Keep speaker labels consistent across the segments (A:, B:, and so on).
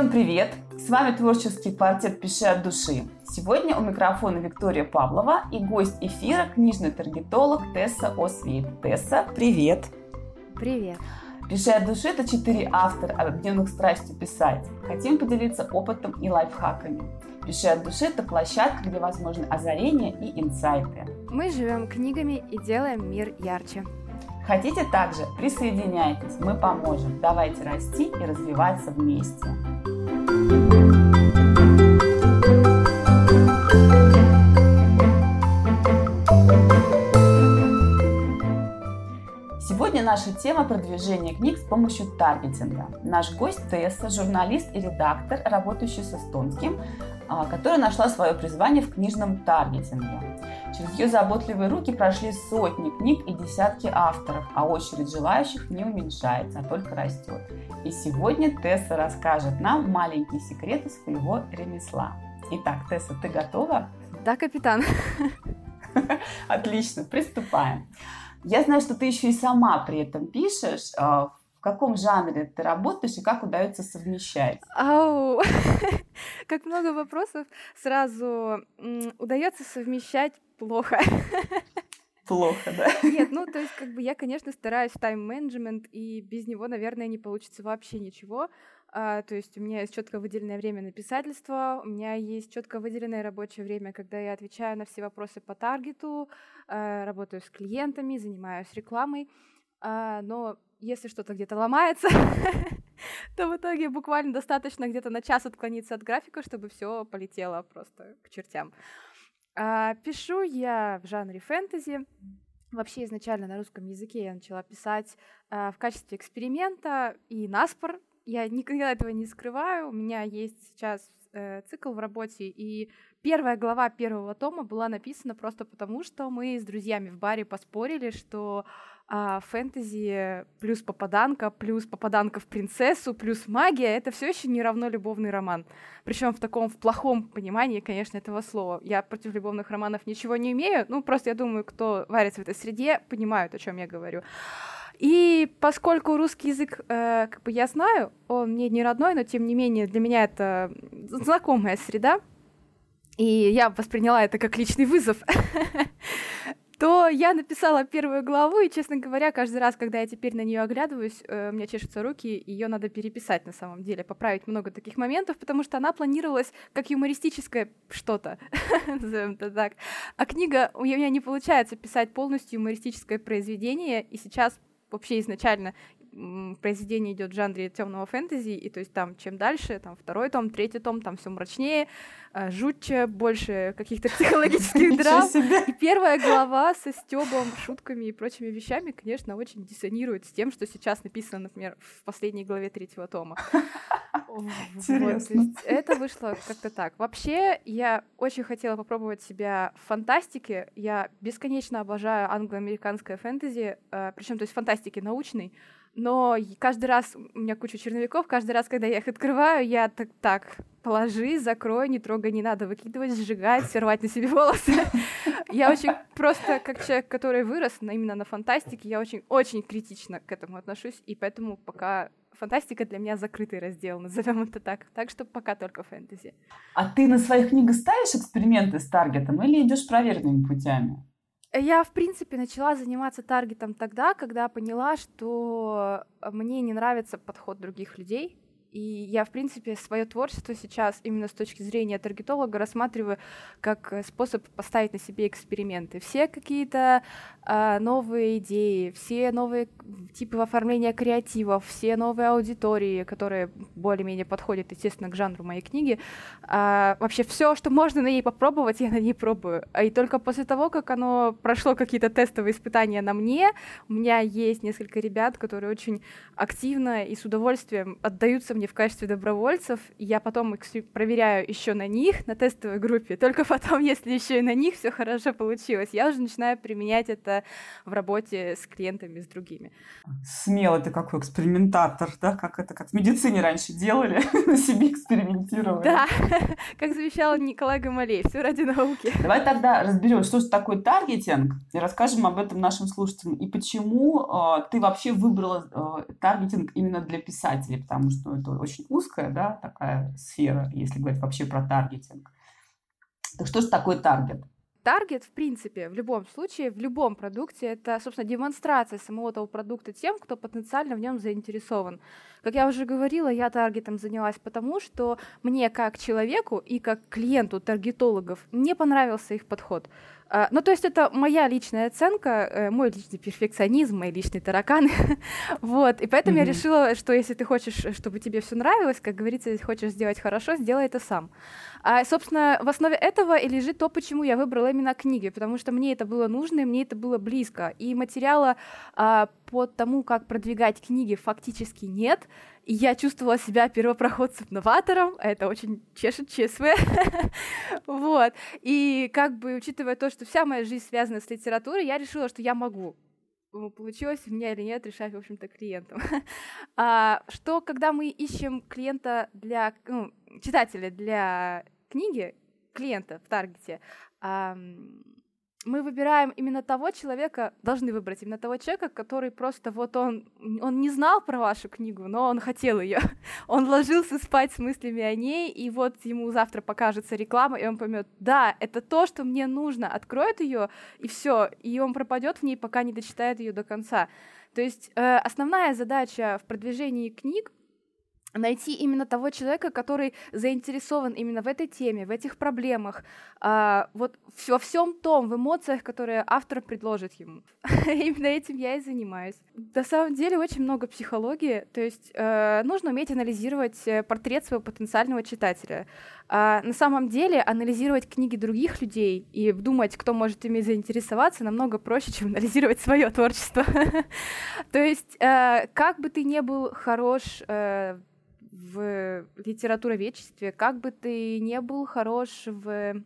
A: Всем привет! С вами творческий квартет «Пиши от души». Сегодня у микрофона Виктория Павлова и гость эфира – книжный таргетолог Тесса Освит. Тесса, привет!
B: Привет!
A: «Пиши от души» – это четыре автора, объединенных страстью писать. Хотим поделиться опытом и лайфхаками. «Пиши от души» – это площадка, где возможны озарения и инсайты.
B: Мы живем книгами и делаем мир ярче.
A: Хотите также? Присоединяйтесь, мы поможем. Давайте расти и развиваться вместе. Сегодня наша тема продвижения книг с помощью таргетинга. Наш гость Тесса, журналист и редактор, работающий с эстонским, которая нашла свое призвание в книжном таргетинге. Через ее заботливые руки прошли сотни книг и десятки авторов, а очередь желающих не уменьшается, а только растет. И сегодня Тесса расскажет нам маленькие секреты своего ремесла. Итак, Тесса, ты готова?
B: Да, капитан.
A: Отлично, приступаем. Я знаю, что ты еще и сама при этом пишешь. А, в каком жанре ты работаешь и как удается совмещать?
B: Ау, как много вопросов. Сразу удается совмещать плохо.
A: Плохо, да?
B: Нет, ну то есть как бы я, конечно, стараюсь тайм-менеджмент, и без него, наверное, не получится вообще ничего. А, то есть у меня есть четко выделенное время на писательство, у меня есть четко выделенное рабочее время, когда я отвечаю на все вопросы по таргету, а, работаю с клиентами, занимаюсь рекламой. А, но если что-то где-то ломается, то в итоге буквально достаточно где-то на час отклониться от графика, чтобы все полетело просто к чертям. А, пишу я в жанре фэнтези. Вообще изначально на русском языке я начала писать а, в качестве эксперимента и наспор. Я никогда этого не скрываю. У меня есть сейчас э, цикл в работе, и первая глава первого тома была написана просто потому, что мы с друзьями в баре поспорили, что а фэнтези плюс попаданка, плюс попаданка в принцессу, плюс магия — это все еще не равно любовный роман. Причем в таком, в плохом понимании, конечно, этого слова. Я против любовных романов ничего не имею, ну, просто я думаю, кто варится в этой среде, понимают, о чем я говорю. И поскольку русский язык, э, как бы я знаю, он мне не родной, но тем не менее для меня это знакомая среда, и я восприняла это как личный вызов. то я написала первую главу, и, честно говоря, каждый раз, когда я теперь на нее оглядываюсь, э, у меня чешутся руки, ее надо переписать на самом деле, поправить много таких моментов, потому что она планировалась как юмористическое что-то, назовем это так. А книга, у меня не получается писать полностью юмористическое произведение, и сейчас вообще изначально произведение идет в жанре темного фэнтези, и то есть там чем дальше, там второй том, третий том, там все мрачнее, э, жутче, больше каких-то психологических драм. И первая глава со стебом, шутками и прочими вещами, конечно, очень диссонирует с тем, что сейчас написано, например, в последней главе третьего тома.
A: Интересно.
B: это вышло как-то так. Вообще, я очень хотела попробовать себя в фантастике. Я бесконечно обожаю англо-американское фэнтези, э, причем то есть фантастики научной но каждый раз, у меня куча черновиков, каждый раз, когда я их открываю, я так, так, положи, закрой, не трогай, не надо выкидывать, сжигать, рвать на себе волосы. Я очень просто, как человек, который вырос именно на фантастике, я очень-очень критично к этому отношусь, и поэтому пока фантастика для меня закрытый раздел, назовем это так. Так что пока только фэнтези.
A: А ты на своих книгах ставишь эксперименты с таргетом или идешь проверенными путями?
B: Я, в принципе, начала заниматься таргетом тогда, когда поняла, что мне не нравится подход других людей, и я, в принципе, свое творчество сейчас именно с точки зрения таргетолога рассматриваю как э, способ поставить на себе эксперименты. Все какие-то э, новые идеи, все новые типы оформления креативов, все новые аудитории, которые более-менее подходят, естественно, к жанру моей книги. Э, вообще все, что можно на ней попробовать, я на ней пробую. А и только после того, как оно прошло какие-то тестовые испытания на мне, у меня есть несколько ребят, которые очень активно и с удовольствием отдаются мне в качестве добровольцев, я потом проверяю еще на них, на тестовой группе. Только потом, если еще и на них все хорошо получилось, я уже начинаю применять это в работе с клиентами, с другими.
A: Смело ты какой экспериментатор, да? Как это, как в медицине раньше делали, на себе экспериментировали.
B: Да, как завещал Николай Гамалеев, все ради науки.
A: Давай тогда разберем, что же такое таргетинг, и расскажем об этом нашим слушателям, и почему э, ты вообще выбрала э, таргетинг именно для писателей, потому что это что очень узкая, да, такая сфера, если говорить вообще про таргетинг. Так что же такое таргет?
B: Таргет, в принципе, в любом случае, в любом продукте, это, собственно, демонстрация самого того продукта тем, кто потенциально в нем заинтересован. Как я уже говорила, я таргетом занялась потому, что мне как человеку и как клиенту таргетологов не понравился их подход. А, ну, то есть это моя личная оценка, э, мой личный перфекционизм, мои личные тараканы. вот, и поэтому mm-hmm. я решила, что если ты хочешь, чтобы тебе все нравилось, как говорится, если хочешь сделать хорошо, сделай это сам. А, собственно, в основе этого и лежит то, почему я выбрала именно книги, потому что мне это было нужно, и мне это было близко. И материала а, по тому, как продвигать книги, фактически нет. И я чувствовала себя первопроходцем-новатором, это очень чешет ЧСВ. вот. И как бы, учитывая то, что вся моя жизнь связана с литературой, я решила, что я могу получилось у меня или нет, решать, в общем-то, клиентам. а, что, когда мы ищем клиента для, ну, читателя для книги, клиента в таргете, мы выбираем именно того человека, должны выбрать именно того человека, который просто вот он, он не знал про вашу книгу, но он хотел ее. Он ложился спать с мыслями о ней, и вот ему завтра покажется реклама, и он поймет, да, это то, что мне нужно, откроет ее, и все, и он пропадет в ней, пока не дочитает ее до конца. То есть э, основная задача в продвижении книг найти именно того человека, который заинтересован именно в этой теме, в этих проблемах, а, вот во всем том, в эмоциях, которые автор предложит ему. именно этим я и занимаюсь. На самом деле очень много психологии, то есть э, нужно уметь анализировать э, портрет своего потенциального читателя. А на самом деле анализировать книги других людей и думать, кто может ими заинтересоваться, намного проще, чем анализировать свое творчество. то есть э, как бы ты не был хорош э, в литературоведчестве, как бы ты не был хорош в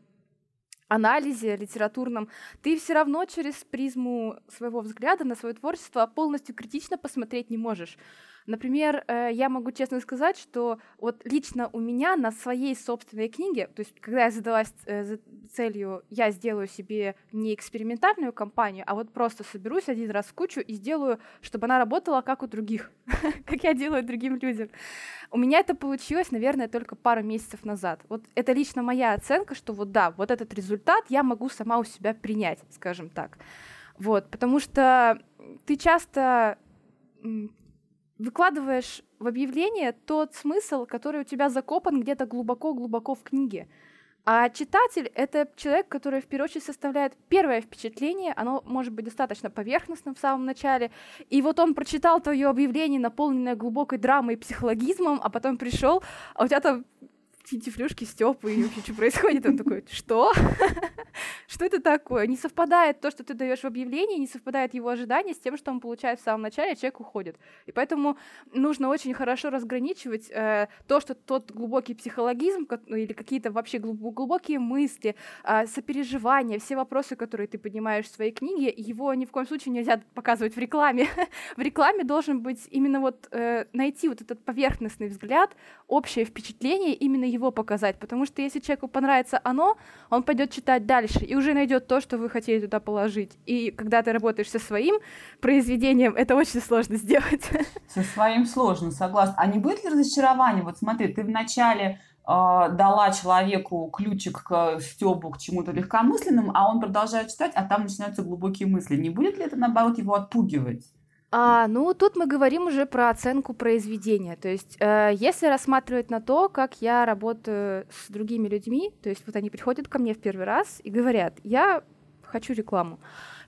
B: анализе литературном, ты все равно через призму своего взгляда на свое творчество полностью критично посмотреть не можешь. Например, э, я могу честно сказать, что вот лично у меня на своей собственной книге, то есть когда я задалась э, целью, я сделаю себе не экспериментальную кампанию, а вот просто соберусь один раз в кучу и сделаю, чтобы она работала как у других, как я делаю другим людям. У меня это получилось, наверное, только пару месяцев назад. Вот это лично моя оценка, что вот да, вот этот результат я могу сама у себя принять, скажем так. Вот, потому что ты часто выкладываешь в объявление тот смысл, который у тебя закопан где-то глубоко-глубоко в книге. А читатель — это человек, который в первую очередь составляет первое впечатление, оно может быть достаточно поверхностным в самом начале, и вот он прочитал твое объявление, наполненное глубокой драмой и психологизмом, а потом пришел, а у тебя там финтифлюшки Степы, и вообще, что происходит? Он такой, что? что это такое? Не совпадает то, что ты даешь в объявлении, не совпадает его ожидания с тем, что он получает в самом начале, человек уходит. И поэтому нужно очень хорошо разграничивать э, то, что тот глубокий психологизм ну, или какие-то вообще глубокие мысли, э, сопереживания, все вопросы, которые ты поднимаешь в своей книге, его ни в коем случае нельзя показывать в рекламе. в рекламе должен быть именно вот э, найти вот этот поверхностный взгляд, общее впечатление именно его показать, потому что если человеку понравится оно, он пойдет читать дальше и уже найдет то, что вы хотели туда положить. И когда ты работаешь со своим произведением, это очень сложно сделать.
A: Со своим сложно, согласна. А не будет ли разочарование? Вот смотри, ты вначале э, дала человеку ключик к стебу, к чему-то легкомысленному, а он продолжает читать, а там начинаются глубокие мысли. Не будет ли это, наоборот, его отпугивать?
B: А, ну, тут мы говорим уже про оценку произведения. То есть, э, если рассматривать на то, как я работаю с другими людьми, то есть вот они приходят ко мне в первый раз и говорят, я хочу рекламу.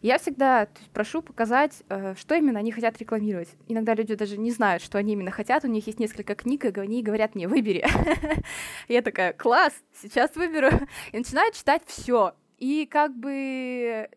B: Я всегда есть, прошу показать, э, что именно они хотят рекламировать. Иногда люди даже не знают, что они именно хотят, у них есть несколько книг, и они говорят мне, выбери. Я такая, класс, сейчас выберу. И начинаю читать все. И как бы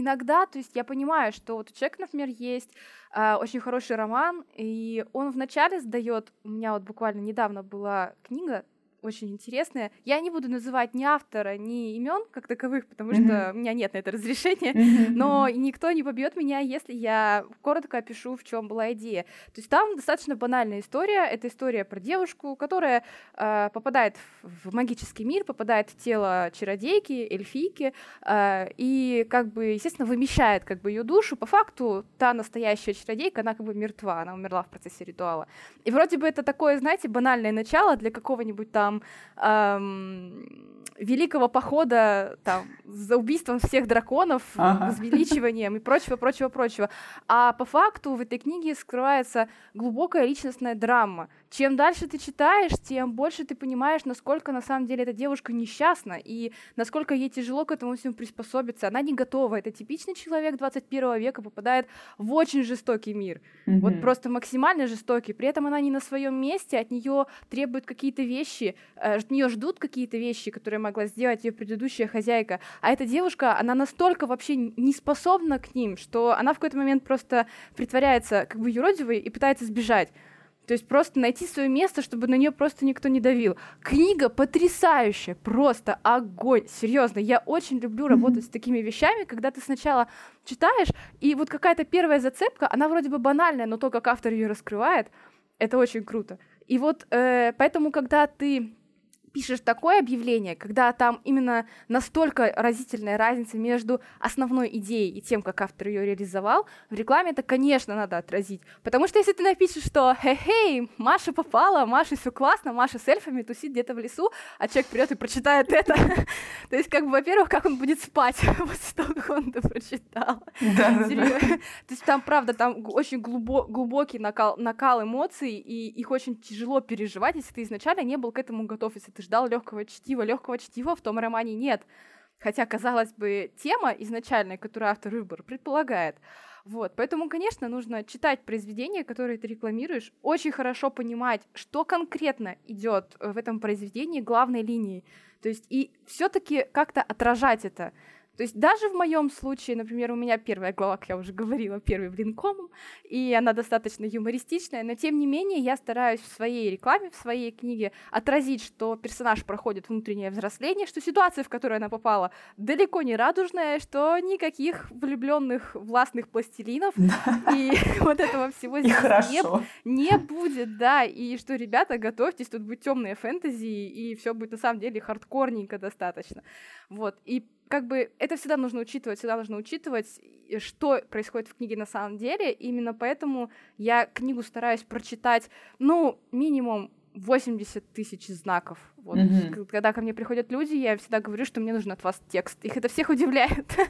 B: иногда, то есть я понимаю, что вот у человека, например, есть э, очень хороший роман, и он вначале сдает, у меня вот буквально недавно была книга, очень интересные. Я не буду называть ни автора, ни имен как таковых, потому что mm-hmm. у меня нет на это разрешения, mm-hmm. но никто не побьет меня, если я коротко опишу, в чем была идея. То есть там достаточно банальная история. Это история про девушку, которая э, попадает в магический мир, попадает в тело чародейки, эльфийки, э, и как бы, естественно, вымещает как бы ее душу. По факту та настоящая чародейка, она как бы мертва, она умерла в процессе ритуала. И вроде бы это такое, знаете, банальное начало для какого-нибудь там там эм, великого похода там за убийством всех драконов, ага. возвеличиванием и прочего, прочего, прочего. А по факту в этой книге скрывается глубокая личностная драма. Чем дальше ты читаешь, тем больше ты понимаешь, насколько на самом деле эта девушка несчастна и насколько ей тяжело к этому всему приспособиться. Она не готова. Это типичный человек 21 века попадает в очень жестокий мир. Mm-hmm. Вот просто максимально жестокий. При этом она не на своем месте, от нее требуют какие-то вещи, э, от нее ждут какие-то вещи, которые могла сделать ее предыдущая хозяйка. А эта девушка, она настолько вообще не способна к ним, что она в какой-то момент просто притворяется как бы юродивой и пытается сбежать. То есть просто найти свое место, чтобы на нее просто никто не давил. Книга потрясающая, просто огонь. Серьезно, я очень люблю работать с такими вещами, когда ты сначала читаешь, и вот какая-то первая зацепка, она вроде бы банальная, но то, как автор ее раскрывает, это очень круто. И вот э, поэтому, когда ты пишешь такое объявление, когда там именно настолько разительная разница между основной идеей и тем, как автор ее реализовал, в рекламе это, конечно, надо отразить. Потому что если ты напишешь, что «Хей-хей, Маша попала, Маша все классно, Маша с эльфами тусит где-то в лесу», а человек придет и прочитает это, то есть, как бы, во-первых, как он будет спать после того, как он это прочитал. То есть там, правда, там очень глубокий накал эмоций, и их очень тяжело переживать, если ты изначально не был к этому готов, если ты ждал легкого чтива. Легкого чтива в том романе нет. Хотя, казалось бы, тема изначальная, которую автор выбор предполагает. Вот, поэтому, конечно, нужно читать произведения, которые ты рекламируешь, очень хорошо понимать, что конкретно идет в этом произведении главной линии. То есть и все-таки как-то отражать это. То есть даже в моем случае, например, у меня первая глава, как я уже говорила, первый блинком, и она достаточно юмористичная, но тем не менее я стараюсь в своей рекламе, в своей книге отразить, что персонаж проходит внутреннее взросление, что ситуация, в которую она попала, далеко не радужная, что никаких влюбленных властных пластилинов и вот этого всего здесь не будет, да, и что, ребята, готовьтесь, тут будет темная фэнтези, и все будет на самом деле хардкорненько достаточно. Вот, и как бы это всегда нужно учитывать, всегда нужно учитывать, что происходит в книге на самом деле. Именно поэтому я книгу стараюсь прочитать, ну, минимум 80 тысяч знаков. Вот. Mm-hmm. Когда ко мне приходят люди, я всегда говорю, что мне нужен от вас текст. Их это всех удивляет.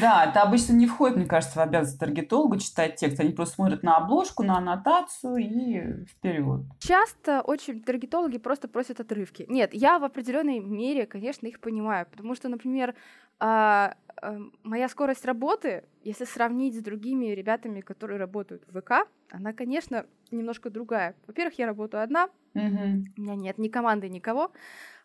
A: Да, это обычно не входит, мне кажется, в обязанность таргетолога читать текст. Они просто смотрят на обложку, на аннотацию и вперед.
B: Часто очень таргетологи просто просят отрывки. Нет, я в определенной мере, конечно, их понимаю. Потому что, например, а, а, моя скорость работы, если сравнить с другими ребятами, которые работают в ВК, она, конечно, немножко другая. Во-первых, я работаю одна, mm-hmm. у меня нет ни команды, никого.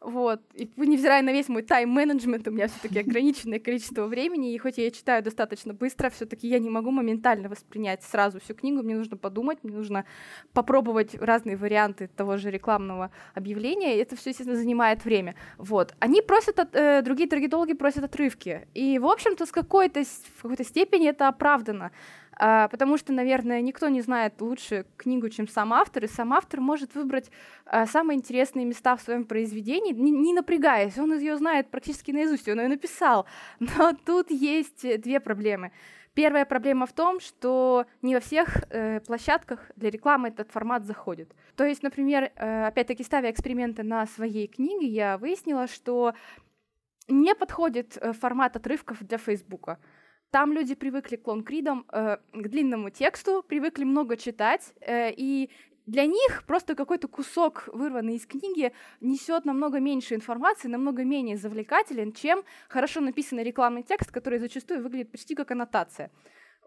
B: Вот. И невзирая на весь мой тайм-менеджмент, у меня все таки ограниченное количество времени, и хоть я читаю достаточно быстро, все таки я не могу моментально воспринять сразу всю книгу, мне нужно подумать, мне нужно попробовать разные варианты того же рекламного объявления, и это все, естественно, занимает время. Вот. Они просят, от, э, другие таргетологи просят отрывки, и, в общем-то, с какой-то, в какой-то степени это оправдано. А, потому что, наверное, никто не знает лучше книгу, чем сам автор, и сам автор может выбрать а, самые интересные места в своем произведении, не, напрягаясь, он ее знает практически наизусть, он ее написал. Но тут есть две проблемы. Первая проблема в том, что не во всех э, площадках для рекламы этот формат заходит. То есть, например, э, опять-таки ставя эксперименты на своей книге, я выяснила, что не подходит э, формат отрывков для Фейсбука. Там люди привыкли к лонгридам, э, к длинному тексту, привыкли много читать, э, и для них просто какой-то кусок, вырванный из книги, несет намного меньше информации, намного менее завлекателен, чем хорошо написанный рекламный текст, который зачастую выглядит почти как аннотация.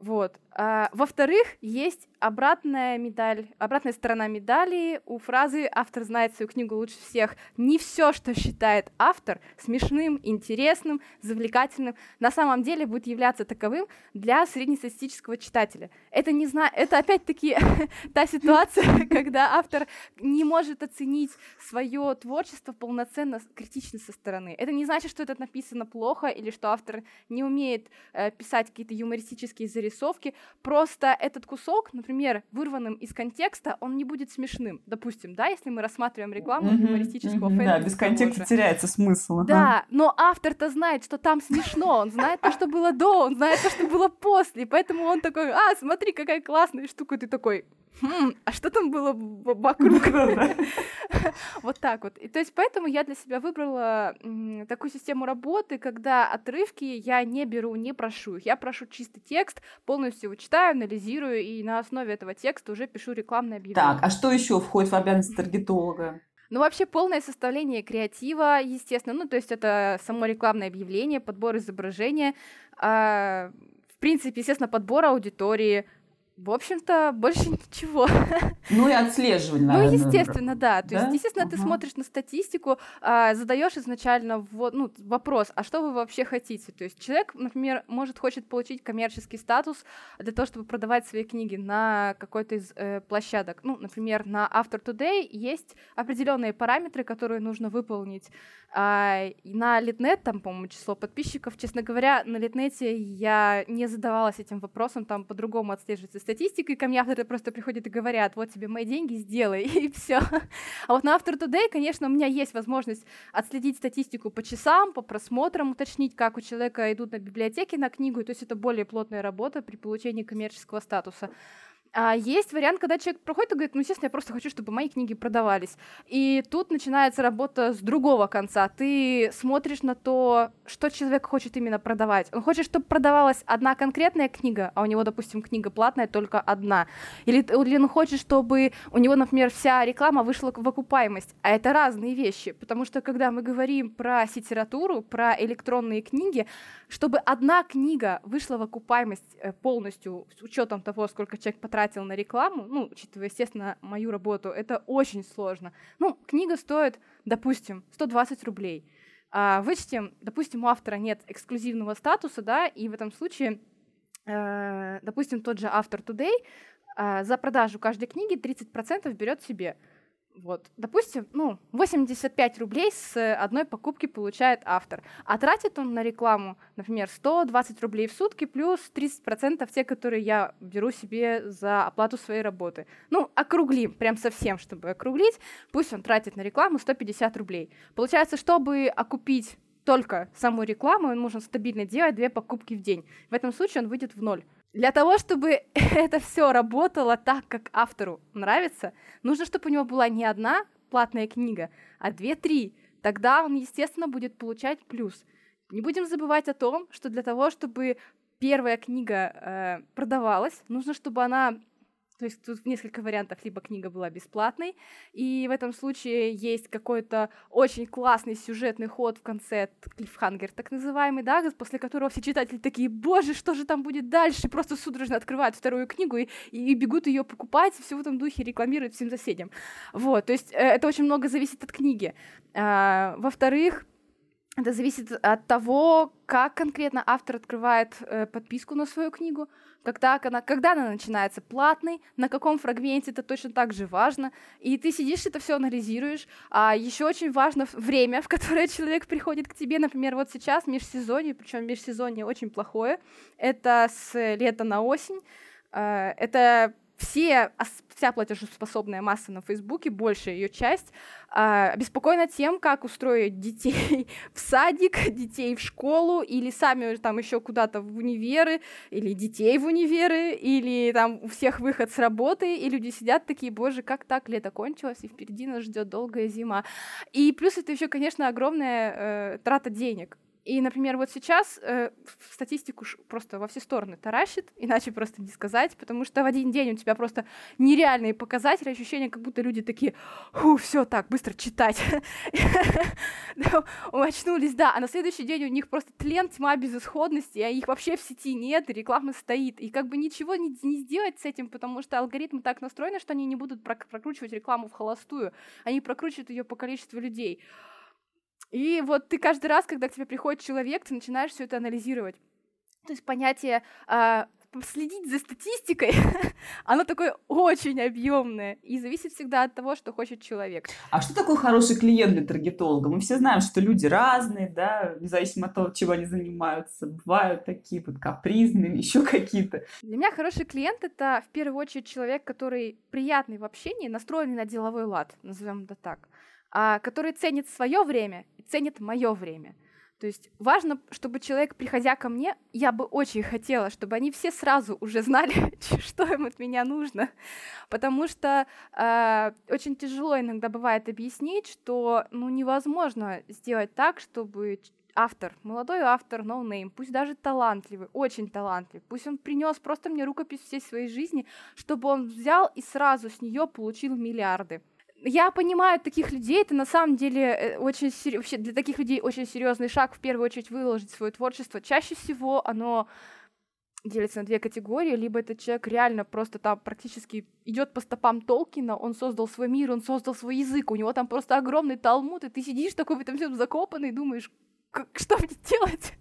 B: Вот. А, во-вторых, есть обратная медаль, обратная сторона медали у фразы «автор знает свою книгу лучше всех». Не все, что считает автор, смешным, интересным, завлекательным, на самом деле будет являться таковым для среднестатистического читателя. Это, не зна... это опять-таки та ситуация, когда автор не может оценить свое творчество полноценно, критично со стороны. Это не значит, что это написано плохо или что автор не умеет э, писать какие-то юмористические зарисовки, Просто этот кусок, например, вырванным из контекста, он не будет смешным. Допустим, да, если мы рассматриваем рекламу mm-hmm, юмористического mm-hmm,
A: фэнтези. Да, без контекста тоже. теряется смысл.
B: Да, но автор-то знает, что там смешно, он знает то, что было до, он знает то, что было после, поэтому он такой, а, смотри, какая классная штука, ты такой, хм, а что там было вокруг? Вот так вот. И то есть поэтому я для себя выбрала такую систему работы, когда отрывки я не беру, не прошу их. Я прошу чистый текст, полностью его читаю, анализирую, и на основе этого текста уже пишу рекламное объявление.
A: Так, а что еще входит в обязанности таргетолога?
B: Ну, вообще полное составление креатива, естественно. Ну, то есть это само рекламное объявление, подбор изображения, а, в принципе, естественно, подбор аудитории, в общем-то, больше ничего.
A: Ну и отслеживание,
B: Ну, естественно, да. То да? есть, естественно, ты смотришь на статистику, а, задаешь изначально вот, ну, вопрос, а что вы вообще хотите? То есть человек, например, может хочет получить коммерческий статус для того, чтобы продавать свои книги на какой-то из э, площадок. Ну, например, на After Today есть определенные параметры, которые нужно выполнить. А, на Литнет, там, по-моему, число подписчиков, честно говоря, на Литнете я не задавалась этим вопросом, там по-другому отслеживается статистикой, ко мне авторы просто приходят и говорят, вот тебе мои деньги, сделай, и все. А вот на After Today, конечно, у меня есть возможность отследить статистику по часам, по просмотрам, уточнить, как у человека идут на библиотеке на книгу, то есть это более плотная работа при получении коммерческого статуса. А есть вариант, когда человек проходит и говорит, ну, естественно, я просто хочу, чтобы мои книги продавались. И тут начинается работа с другого конца. Ты смотришь на то, что человек хочет именно продавать. Он хочет, чтобы продавалась одна конкретная книга, а у него, допустим, книга платная только одна. Или, или он хочет, чтобы у него, например, вся реклама вышла в окупаемость. А это разные вещи. Потому что, когда мы говорим про литературу, про электронные книги, чтобы одна книга вышла в окупаемость э, полностью, с учетом того, сколько человек потратил на рекламу, ну, учитывая, естественно, мою работу, это очень сложно. Ну, книга стоит, допустим, 120 рублей. А вычтем, допустим, у автора нет эксклюзивного статуса, да, и в этом случае, э, допустим, тот же автор Today э, за продажу каждой книги 30% берет себе. Вот, допустим, ну, 85 рублей с одной покупки получает автор, а тратит он на рекламу, например, 120 рублей в сутки плюс 30% те, которые я беру себе за оплату своей работы. Ну, округлим, прям совсем, чтобы округлить, пусть он тратит на рекламу 150 рублей. Получается, чтобы окупить только саму рекламу, он нужно стабильно делать две покупки в день. В этом случае он выйдет в ноль. Для того, чтобы это все работало так, как автору нравится, нужно, чтобы у него была не одна платная книга, а две-три. Тогда он, естественно, будет получать плюс. Не будем забывать о том, что для того, чтобы первая книга э, продавалась, нужно, чтобы она то есть тут несколько вариантов, либо книга была бесплатной, и в этом случае есть какой-то очень классный сюжетный ход в конце, клиффхангер так называемый, да, после которого все читатели такие, боже, что же там будет дальше, просто судорожно открывают вторую книгу и, и бегут ее покупать, все в этом духе рекламируют всем соседям. Вот, то есть э, это очень много зависит от книги. А, во-вторых, это зависит от того, как конкретно автор открывает э, подписку на свою книгу, когда она, когда она начинается платной, на каком фрагменте это точно так же важно. И ты сидишь это все анализируешь. А еще очень важно время, в которое человек приходит к тебе. Например, вот сейчас межсезонье, причем межсезонье очень плохое. Это с лета на осень. Э, это все, вся платежеспособная масса на Фейсбуке, большая ее часть, э, обеспокоена тем, как устроить детей в садик, детей в школу, или сами там еще куда-то в универы, или детей в универы, или там у всех выход с работы, и люди сидят такие, боже, как так, лето кончилось, и впереди нас ждет долгая зима. И плюс это еще, конечно, огромная э, трата денег И, например, вот сейчас э, статистику просто во все стороны таращит, иначе просто не сказать, потому что в один день у тебя просто нереальные показатели, ощущение, как будто люди такие, фу, все так, быстро читать. Очнулись, да, а на следующий день у них просто тлен, тьма безысходности, а их вообще в сети нет, реклама стоит. И как бы ничего не, не сделать с этим, потому что алгоритмы так настроены, что они не будут прокручивать рекламу в холостую, они прокручивают ее по количеству людей. И вот ты каждый раз, когда к тебе приходит человек, ты начинаешь все это анализировать. То есть понятие э, следить за статистикой, оно такое очень объемное и зависит всегда от того, что хочет человек.
A: А что такое хороший клиент для таргетолога? Мы все знаем, что люди разные, да, независимо от того, чем они занимаются. Бывают такие вот капризные, еще какие-то.
B: Для меня хороший клиент — это в первую очередь человек, который приятный в общении, настроенный на деловой лад, назовем это так, а, который ценит свое время ценит мое время. То есть важно, чтобы человек, приходя ко мне, я бы очень хотела, чтобы они все сразу уже знали, что им от меня нужно, потому что э, очень тяжело иногда бывает объяснить, что ну невозможно сделать так, чтобы автор, молодой автор, no name, пусть даже талантливый, очень талантливый, пусть он принес просто мне рукопись всей своей жизни, чтобы он взял и сразу с нее получил миллиарды я понимаю таких людей, это на самом деле э, очень сер... вообще для таких людей очень серьезный шаг в первую очередь выложить свое творчество. Чаще всего оно делится на две категории. Либо этот человек реально просто там практически идет по стопам Толкина, он создал свой мир, он создал свой язык, у него там просто огромный талмуд, и ты сидишь такой в этом всем закопанный думаешь, что мне делать,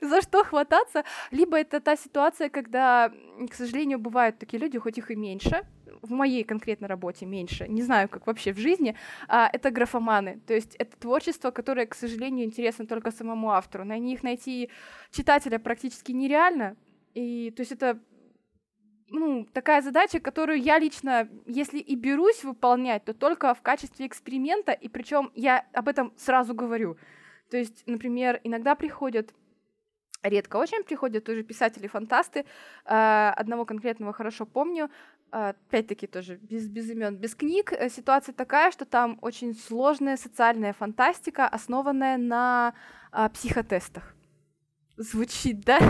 B: за что хвататься, либо это та ситуация, когда, к сожалению, бывают такие люди, хоть их и меньше, в моей конкретной работе меньше, не знаю, как вообще в жизни, а, это графоманы. То есть это творчество, которое, к сожалению, интересно только самому автору. На них найти читателя практически нереально. И то есть это ну, такая задача, которую я лично, если и берусь выполнять, то только в качестве эксперимента, и причем я об этом сразу говорю. То есть, например, иногда приходят редко очень приходят тоже писатели-фантасты. А, одного конкретного хорошо помню. А, опять-таки тоже без, без имен, без книг. Э, ситуация такая, что там очень сложная социальная фантастика, основанная на а, психотестах. Звучит, да?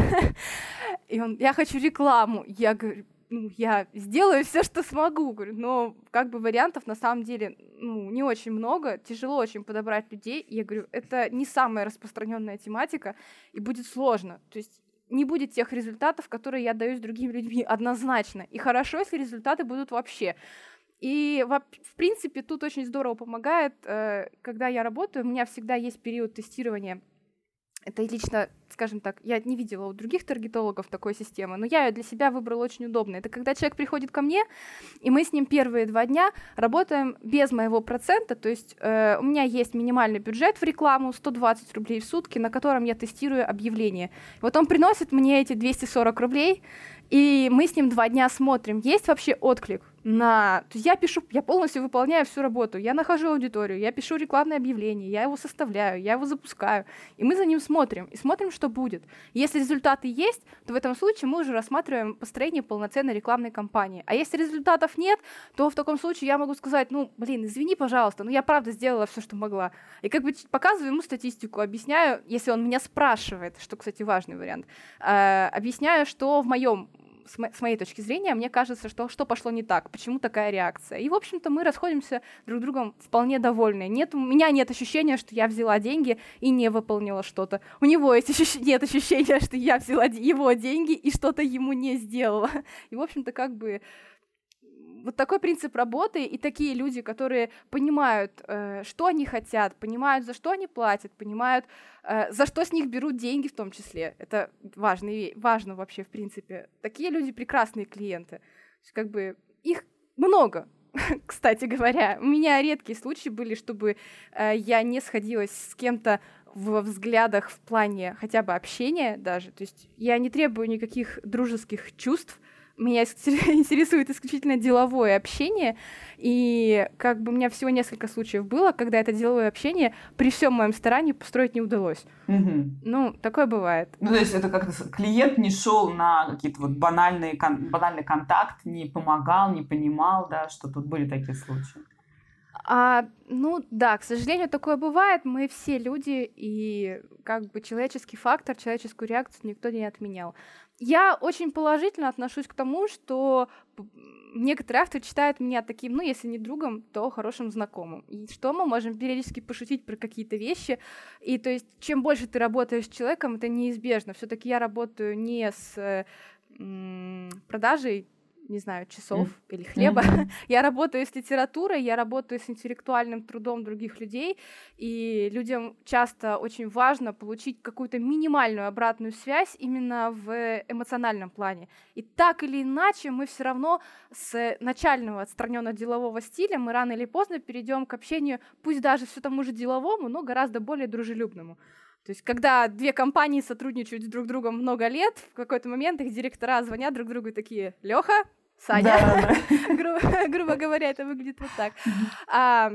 B: И он, я хочу рекламу. Я говорю, ну, я сделаю все, что смогу, говорю, но как бы вариантов на самом деле ну, не очень много, тяжело очень подобрать людей. И я говорю, это не самая распространенная тематика, и будет сложно. То есть не будет тех результатов, которые я даю с другими людьми однозначно. И хорошо, если результаты будут вообще. И в принципе тут очень здорово помогает, э, когда я работаю, у меня всегда есть период тестирования это лично, скажем так, я не видела у других таргетологов такой системы, но я ее для себя выбрала очень удобно. Это когда человек приходит ко мне, и мы с ним первые два дня работаем без моего процента, то есть э, у меня есть минимальный бюджет в рекламу, 120 рублей в сутки, на котором я тестирую объявление. Вот он приносит мне эти 240 рублей, и мы с ним два дня смотрим, есть вообще отклик на... То есть я пишу, я полностью выполняю всю работу, я нахожу аудиторию, я пишу рекламное объявление, я его составляю, я его запускаю, и мы за ним смотрим, и смотрим, что будет. Если результаты есть, то в этом случае мы уже рассматриваем построение полноценной рекламной кампании. А если результатов нет, то в таком случае я могу сказать, ну, блин, извини, пожалуйста, но я правда сделала все, что могла. И как бы показываю ему статистику, объясняю, если он меня спрашивает, что, кстати, важный вариант, э, объясняю, что в моем с, мо- с моей точки зрения, мне кажется, что что пошло не так, почему такая реакция. И, в общем-то, мы расходимся друг другом вполне довольны. Нет, у меня нет ощущения, что я взяла деньги и не выполнила что-то. У него есть ощущ... нет ощущения, что я взяла его деньги и что-то ему не сделала. И, в общем-то, как бы вот такой принцип работы, и такие люди, которые понимают, э, что они хотят, понимают, за что они платят, понимают, э, за что с них берут деньги в том числе. Это важно, важно вообще, в принципе. Такие люди прекрасные клиенты. Как бы их много, кстати говоря. У меня редкие случаи были, чтобы э, я не сходилась с кем-то в взглядах в плане хотя бы общения даже. То есть я не требую никаких дружеских чувств, меня интересует исключительно деловое общение, и как бы у меня всего несколько случаев было, когда это деловое общение при всем моем старании построить не удалось. Угу. Ну, такое бывает.
A: Ну, то есть это как клиент не шел на какие-то вот банальные, банальный контакт, не помогал, не понимал, да, что тут были такие случаи.
B: А, ну да, к сожалению, такое бывает. Мы все люди, и как бы человеческий фактор, человеческую реакцию никто не отменял. Я очень положительно отношусь к тому, что некоторые авторы читают меня таким, ну, если не другом, то хорошим знакомым. И что мы можем периодически пошутить про какие-то вещи. И то есть, чем больше ты работаешь с человеком, это неизбежно. Все-таки я работаю не с продажей не знаю, часов mm. или хлеба. Mm-hmm. я работаю с литературой, я работаю с интеллектуальным трудом других людей, и людям часто очень важно получить какую-то минимальную обратную связь именно в эмоциональном плане. И так или иначе мы все равно с начального отстраненного делового стиля мы рано или поздно перейдем к общению, пусть даже все тому же деловому, но гораздо более дружелюбному. То есть, когда две компании сотрудничают с друг другом много лет, в какой-то момент их директора звонят друг другу и такие, Леха, Саня, гру- грубо говоря, это выглядит вот так. А,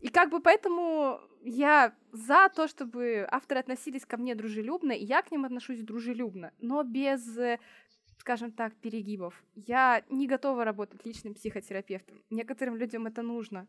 B: и как бы поэтому я за то, чтобы авторы относились ко мне дружелюбно, и я к ним отношусь дружелюбно, но без скажем так, перегибов. Я не готова работать личным психотерапевтом. Некоторым людям это нужно.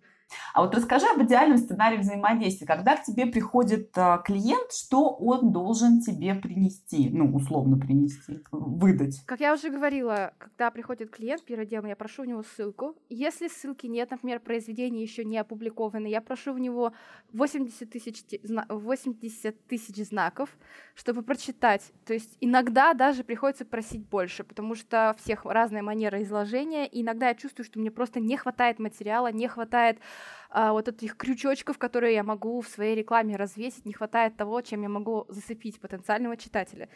A: А вот расскажи об идеальном сценарии взаимодействия. Когда к тебе приходит а, клиент, что он должен тебе принести, ну, условно принести, выдать?
B: Как я уже говорила, когда приходит клиент, первое дело, я прошу у него ссылку. Если ссылки нет, например, произведение еще не опубликовано, я прошу у него 80 тысяч, 80 тысяч знаков, чтобы прочитать. То есть иногда даже приходится просить больше потому что всех разная манера изложения, и иногда я чувствую, что мне просто не хватает материала, не хватает а, вот этих крючочков, которые я могу в своей рекламе развесить, не хватает того, чем я могу зацепить потенциального читателя.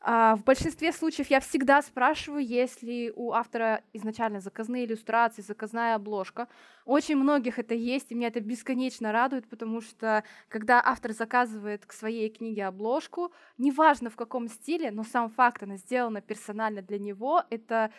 B: А, в большинстве случаев я всегда спрашиваю, есть ли у автора изначально заказные иллюстрации, заказная обложка. Очень многих это есть, и меня это бесконечно радует, потому что когда автор заказывает к своей книге обложку, неважно в каком стиле, но сам факт, она сделана персонально для него, это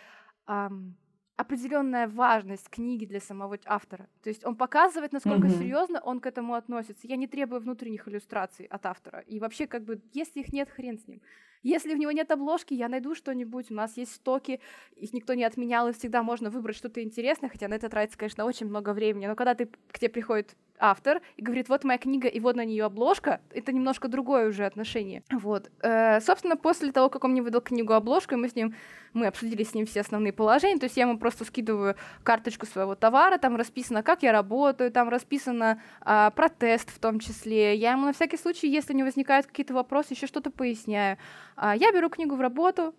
B: эм, определенная важность книги для самого автора. То есть он показывает, насколько mm-hmm. серьезно он к этому относится. Я не требую внутренних иллюстраций от автора. И вообще, как бы, если их нет, хрен с ним. Если у него нет обложки, я найду что-нибудь. У нас есть стоки, их никто не отменял, и всегда можно выбрать что-то интересное, хотя на это тратится, конечно, очень много времени. Но когда ты, к тебе приходит автор и говорит, вот моя книга, и вот на нее обложка, это немножко другое уже отношение. Вот. Э, собственно, после того, как он мне выдал книгу обложку, мы с ним, мы обсудили с ним все основные положения, то есть я ему просто скидываю карточку своего товара, там расписано, как я работаю, там расписано э, про в том числе. Я ему на всякий случай, если у него возникают какие-то вопросы, еще что-то поясняю. А, я беру книгу в работу,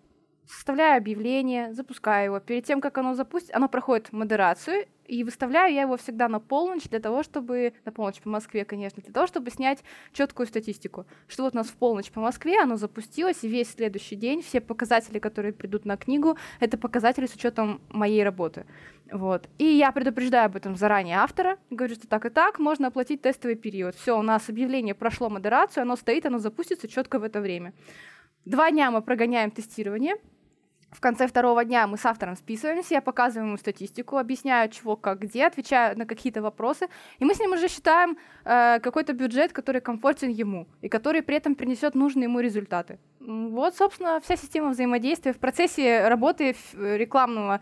B: составляю объявление, запускаю его. Перед тем, как оно запустит, оно проходит модерацию, и выставляю я его всегда на полночь для того, чтобы... На полночь по Москве, конечно, для того, чтобы снять четкую статистику. Что вот у нас в полночь по Москве, оно запустилось, и весь следующий день все показатели, которые придут на книгу, это показатели с учетом моей работы. Вот. И я предупреждаю об этом заранее автора, говорю, что так и так, можно оплатить тестовый период. Все, у нас объявление прошло модерацию, оно стоит, оно запустится четко в это время. Два дня мы прогоняем тестирование. В конце второго дня мы с автором списываемся, я показываю ему статистику, объясняю, чего, как, где, отвечаю на какие-то вопросы, и мы с ним уже считаем э, какой-то бюджет, который комфортен ему, и который при этом принесет нужные ему результаты. Вот, собственно, вся система взаимодействия в процессе работы рекламного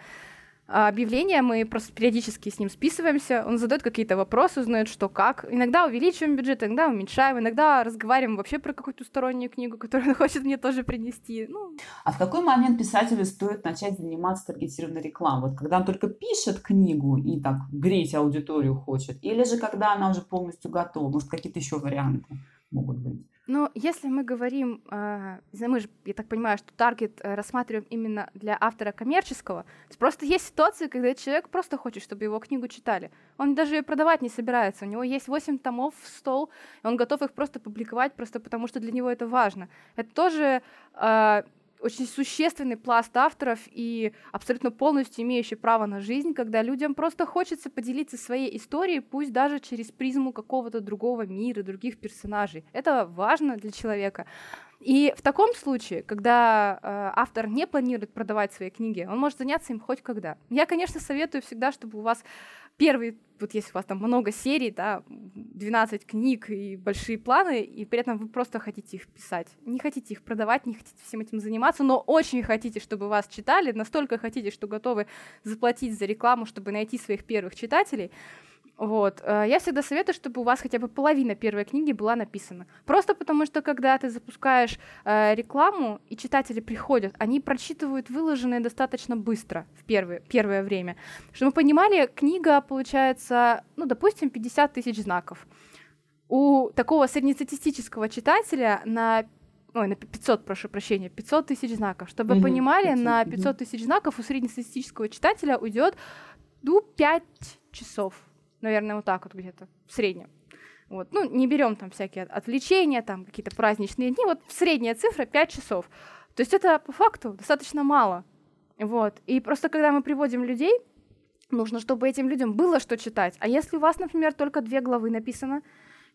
B: а, объявления, мы просто периодически с ним списываемся, он задает какие-то вопросы, узнает, что как. Иногда увеличиваем бюджет, иногда уменьшаем, иногда разговариваем вообще про какую-то стороннюю книгу, которую он хочет мне тоже принести. Ну.
A: А в какой момент писателю стоит начать заниматься таргетированной рекламой? Вот когда он только пишет книгу и так греть аудиторию хочет, или же когда она уже полностью готова? Может, какие-то еще варианты могут быть?
B: Но если мы говорим, э, мы же, я так понимаю, что таргет э, рассматриваем именно для автора коммерческого, то просто есть ситуации, когда человек просто хочет, чтобы его книгу читали. Он даже ее продавать не собирается. У него есть 8 томов в стол, и он готов их просто публиковать, просто потому что для него это важно. Это тоже э, очень существенный пласт авторов и абсолютно полностью имеющий право на жизнь, когда людям просто хочется поделиться своей историей, пусть даже через призму какого-то другого мира, других персонажей. Это важно для человека. И в таком случае, когда э, автор не планирует продавать свои книги, он может заняться им хоть когда. Я, конечно, советую всегда, чтобы у вас первый, вот если у вас там много серий, да, 12 книг и большие планы, и при этом вы просто хотите их писать. Не хотите их продавать, не хотите всем этим заниматься, но очень хотите, чтобы вас читали, настолько хотите, что готовы заплатить за рекламу, чтобы найти своих первых читателей, Вот. Э, я всегда советую, чтобы у вас хотя бы половина первой книги была написана. Просто потому что, когда ты запускаешь э, рекламу, и читатели приходят, они прочитывают выложенные достаточно быстро в первое, первое время. Чтобы мы понимали, книга получается, ну, допустим, 50 тысяч знаков. У такого среднестатистического читателя на ой, на 500, прошу прощения, 500 тысяч знаков. Чтобы вы понимали, 500, на 500 тысяч знаков у среднестатистического читателя уйдет ну, 5 часов наверное, вот так вот где-то в среднем. Вот. Ну, не берем там всякие отвлечения, там какие-то праздничные дни, вот средняя цифра 5 часов. То есть это по факту достаточно мало. Вот. И просто когда мы приводим людей, нужно, чтобы этим людям было что читать. А если у вас, например, только две главы написано,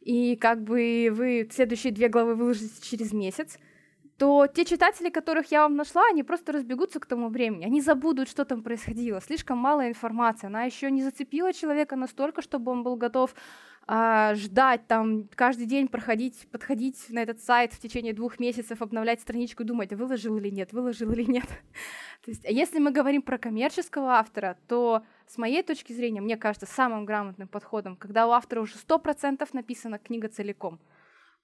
B: и как бы вы следующие две главы выложите через месяц, то те читатели, которых я вам нашла, они просто разбегутся к тому времени. Они забудут, что там происходило. Слишком мало информации. Она еще не зацепила человека настолько, чтобы он был готов а, ждать там каждый день проходить, подходить на этот сайт в течение двух месяцев, обновлять страничку и думать, выложил или нет, выложил или нет. то есть, а если мы говорим про коммерческого автора, то с моей точки зрения, мне кажется, самым грамотным подходом, когда у автора уже сто процентов написана книга целиком —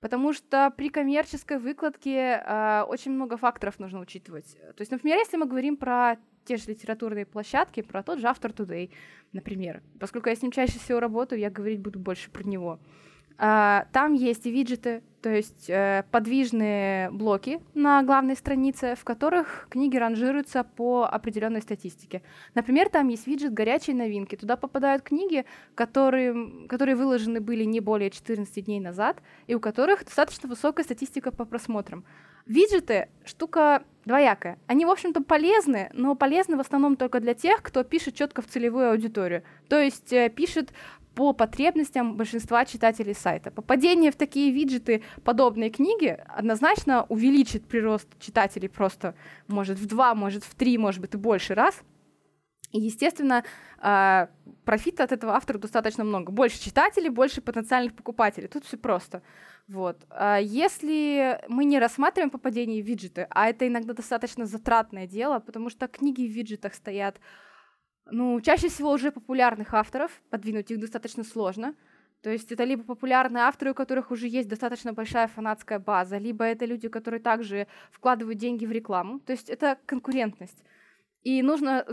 B: Потому что при коммерческой выкладке э, очень много факторов нужно учитывать. То есть, например, если мы говорим про те же литературные площадки, про тот же After Today, например, поскольку я с ним чаще всего работаю, я говорить буду больше про него. А, там есть виджеты, то есть э, подвижные блоки на главной странице, в которых книги ранжируются по определенной статистике. Например, там есть виджет «Горячие новинки». Туда попадают книги, которые, которые выложены были не более 14 дней назад, и у которых достаточно высокая статистика по просмотрам. Виджеты — штука двоякая. Они, в общем-то, полезны, но полезны в основном только для тех, кто пишет четко в целевую аудиторию. То есть э, пишет по потребностям большинства читателей сайта. Попадение в такие виджеты подобные книги однозначно увеличит прирост читателей просто, может, в два, может, в три, может быть, и больше раз. И, естественно, а, профита от этого автора достаточно много. Больше читателей, больше потенциальных покупателей. Тут все просто. Вот. А если мы не рассматриваем попадение в виджеты, а это иногда достаточно затратное дело, потому что книги в виджетах стоят ну, чаще всего уже популярных авторов, подвинуть их достаточно сложно. То есть это либо популярные авторы, у которых уже есть достаточно большая фанатская база, либо это люди, которые также вкладывают деньги в рекламу. То есть это конкурентность. И нужно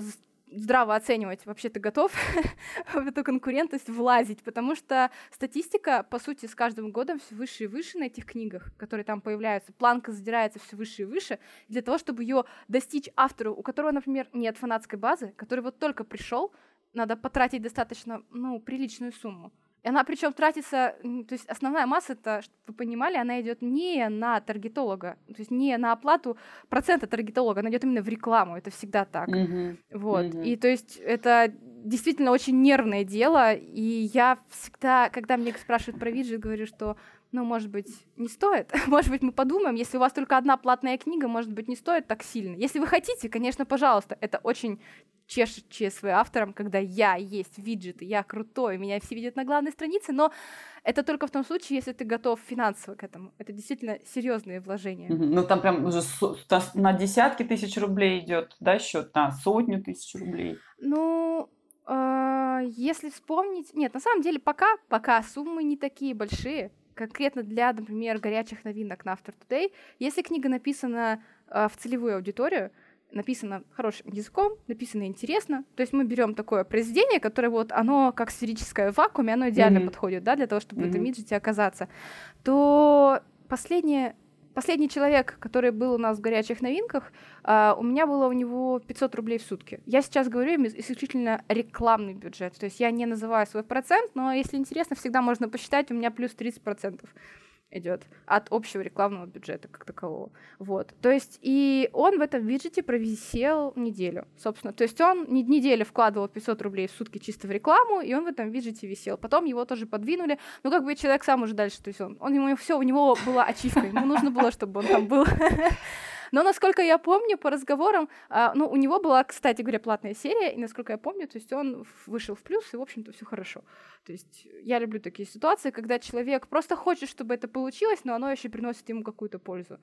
B: здраво оценивать, вообще ты готов в эту конкурентность влазить, потому что статистика, по сути, с каждым годом все выше и выше на этих книгах, которые там появляются, планка задирается все выше и выше, для того, чтобы ее достичь автору, у которого, например, нет фанатской базы, который вот только пришел, надо потратить достаточно, ну, приличную сумму. Она причем тратится, то есть основная масса, это, чтобы вы понимали, она идет не на таргетолога, то есть не на оплату процента таргетолога, она идет именно в рекламу, это всегда так. Mm-hmm. Вот. Mm-hmm. И то есть это действительно очень нервное дело, и я всегда, когда мне спрашивают про виджет, говорю, что ну, может быть, не стоит. может быть, мы подумаем, если у вас только одна платная книга, может быть, не стоит так сильно. Если вы хотите, конечно, пожалуйста, это очень чешет ЧСВ автором, когда я есть виджеты, я крутой, меня все видят на главной странице, но это только в том случае, если ты готов финансово к этому. Это действительно серьезные вложения.
A: Ну, там прям уже на десятки тысяч рублей идет, да, счет на сотню тысяч рублей.
B: Ну, э, если вспомнить... Нет, на самом деле пока, пока суммы не такие большие конкретно для, например, горячих новинок на After Today, если книга написана э, в целевую аудиторию, написано хорошим языком, написано интересно. То есть мы берем такое произведение, которое вот оно как сферическое в вакууме, оно идеально mm-hmm. подходит, да, для того, чтобы mm-hmm. в этом виджете оказаться. То последнее Последний человек, который был у нас в горячих новинках, uh, у меня было у него 500 рублей в сутки. Я сейчас говорю исключительно рекламный бюджет. То есть я не называю свой процент, но если интересно, всегда можно посчитать, у меня плюс 30% идет от общего рекламного бюджета как такового. Вот. То есть и он в этом виджете провисел неделю, собственно. То есть он не неделю вкладывал 500 рублей в сутки чисто в рекламу, и он в этом виджете висел. Потом его тоже подвинули. Ну, как бы человек сам уже дальше, то есть он, он ему все, у него была ачивка, ему нужно было, чтобы он там был. Но, насколько я помню, по разговорам, а, ну, у него была, кстати говоря, платная серия, и, насколько я помню, то есть он вышел в плюс, и, в общем-то, все хорошо. То есть я люблю такие ситуации, когда человек просто хочет, чтобы это получилось, но оно еще приносит ему какую-то пользу.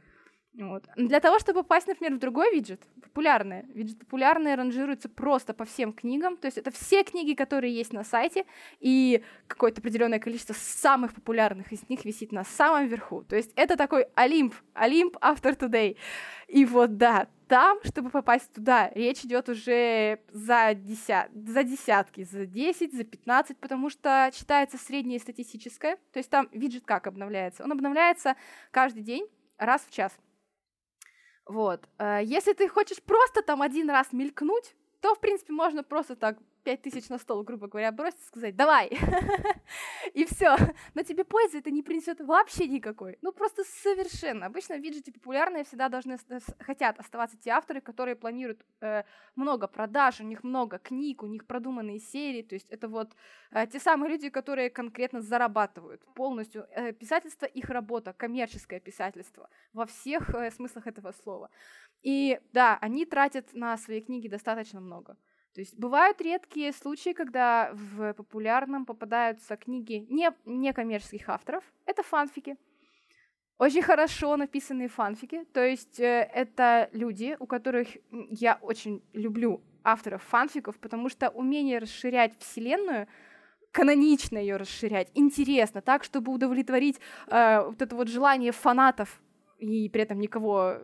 B: Вот. Для того, чтобы попасть, например, в другой виджет, популярные, виджет популярные ранжируются просто по всем книгам, то есть это все книги, которые есть на сайте, и какое-то определенное количество самых популярных из них висит на самом верху. То есть это такой Олимп, Олимп After Today. И вот да, там, чтобы попасть туда, речь идет уже за, деся... за десятки, за 10, за 15, потому что читается среднее статистическое, то есть там виджет как обновляется? Он обновляется каждый день, раз в час. Вот. Э, если ты хочешь просто там один раз мелькнуть, то, в принципе, можно просто так пять тысяч на стол, грубо говоря, бросить и сказать «давай!» И все. Но тебе пользы это не принесет вообще никакой. Ну, просто совершенно. Обычно в виджете популярные всегда должны хотят оставаться те авторы, которые планируют э, много продаж, у них много книг, у них продуманные серии. То есть это вот э, те самые люди, которые конкретно зарабатывают полностью. Э, писательство — их работа, коммерческое писательство во всех э, смыслах этого слова. И да, они тратят на свои книги достаточно много. То есть бывают редкие случаи, когда в популярном попадаются книги не, не коммерческих авторов. Это фанфики. Очень хорошо написанные фанфики. То есть э, это люди, у которых я очень люблю авторов фанфиков, потому что умение расширять вселенную канонично ее расширять, интересно, так, чтобы удовлетворить э, вот это вот желание фанатов и при этом никого,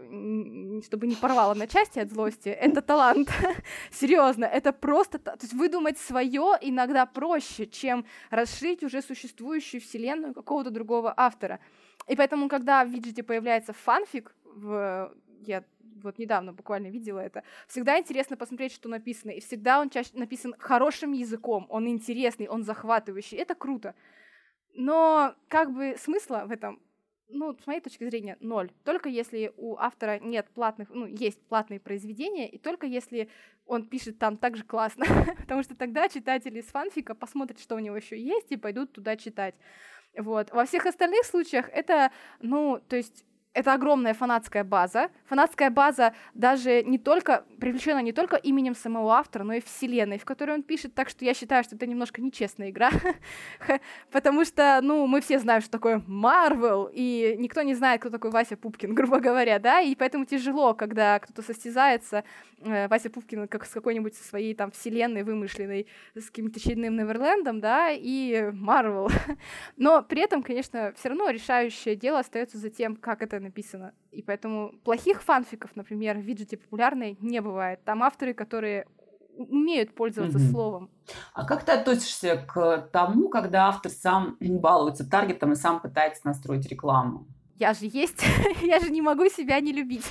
B: чтобы не порвало на части от злости, это талант. Серьезно, это просто... То есть выдумать свое иногда проще, чем расширить уже существующую вселенную какого-то другого автора. И поэтому, когда в виджете появляется фанфик, в... я вот недавно буквально видела это, всегда интересно посмотреть, что написано, и всегда он чаще написан хорошим языком, он интересный, он захватывающий, это круто. Но как бы смысла в этом ну, с моей точки зрения, ноль. Только если у автора нет платных, ну, есть платные произведения, и только если он пишет там так же классно, потому что тогда читатели с фанфика посмотрят, что у него еще есть, и пойдут туда читать. Вот. Во всех остальных случаях это, ну, то есть это огромная фанатская база. Фанатская база даже не только привлечена не только именем самого автора, но и вселенной, в которой он пишет. Так что я считаю, что это немножко нечестная игра, потому что, ну, мы все знаем, что такое Марвел, и никто не знает, кто такой Вася Пупкин, грубо говоря, да, и поэтому тяжело, когда кто-то состязается, э, Вася Пупкин как с какой-нибудь своей там вселенной вымышленной, с каким-то очередным Неверлендом, да, и Марвел. Но при этом, конечно, все равно решающее дело остается за тем, как это написано. И поэтому плохих фанфиков, например, в виджете популярные не бывает. Там авторы, которые умеют пользоваться mm-hmm. словом.
A: А как ты относишься к тому, когда автор сам балуется таргетом и сам пытается настроить рекламу?
B: Я же есть, я же не могу себя не любить.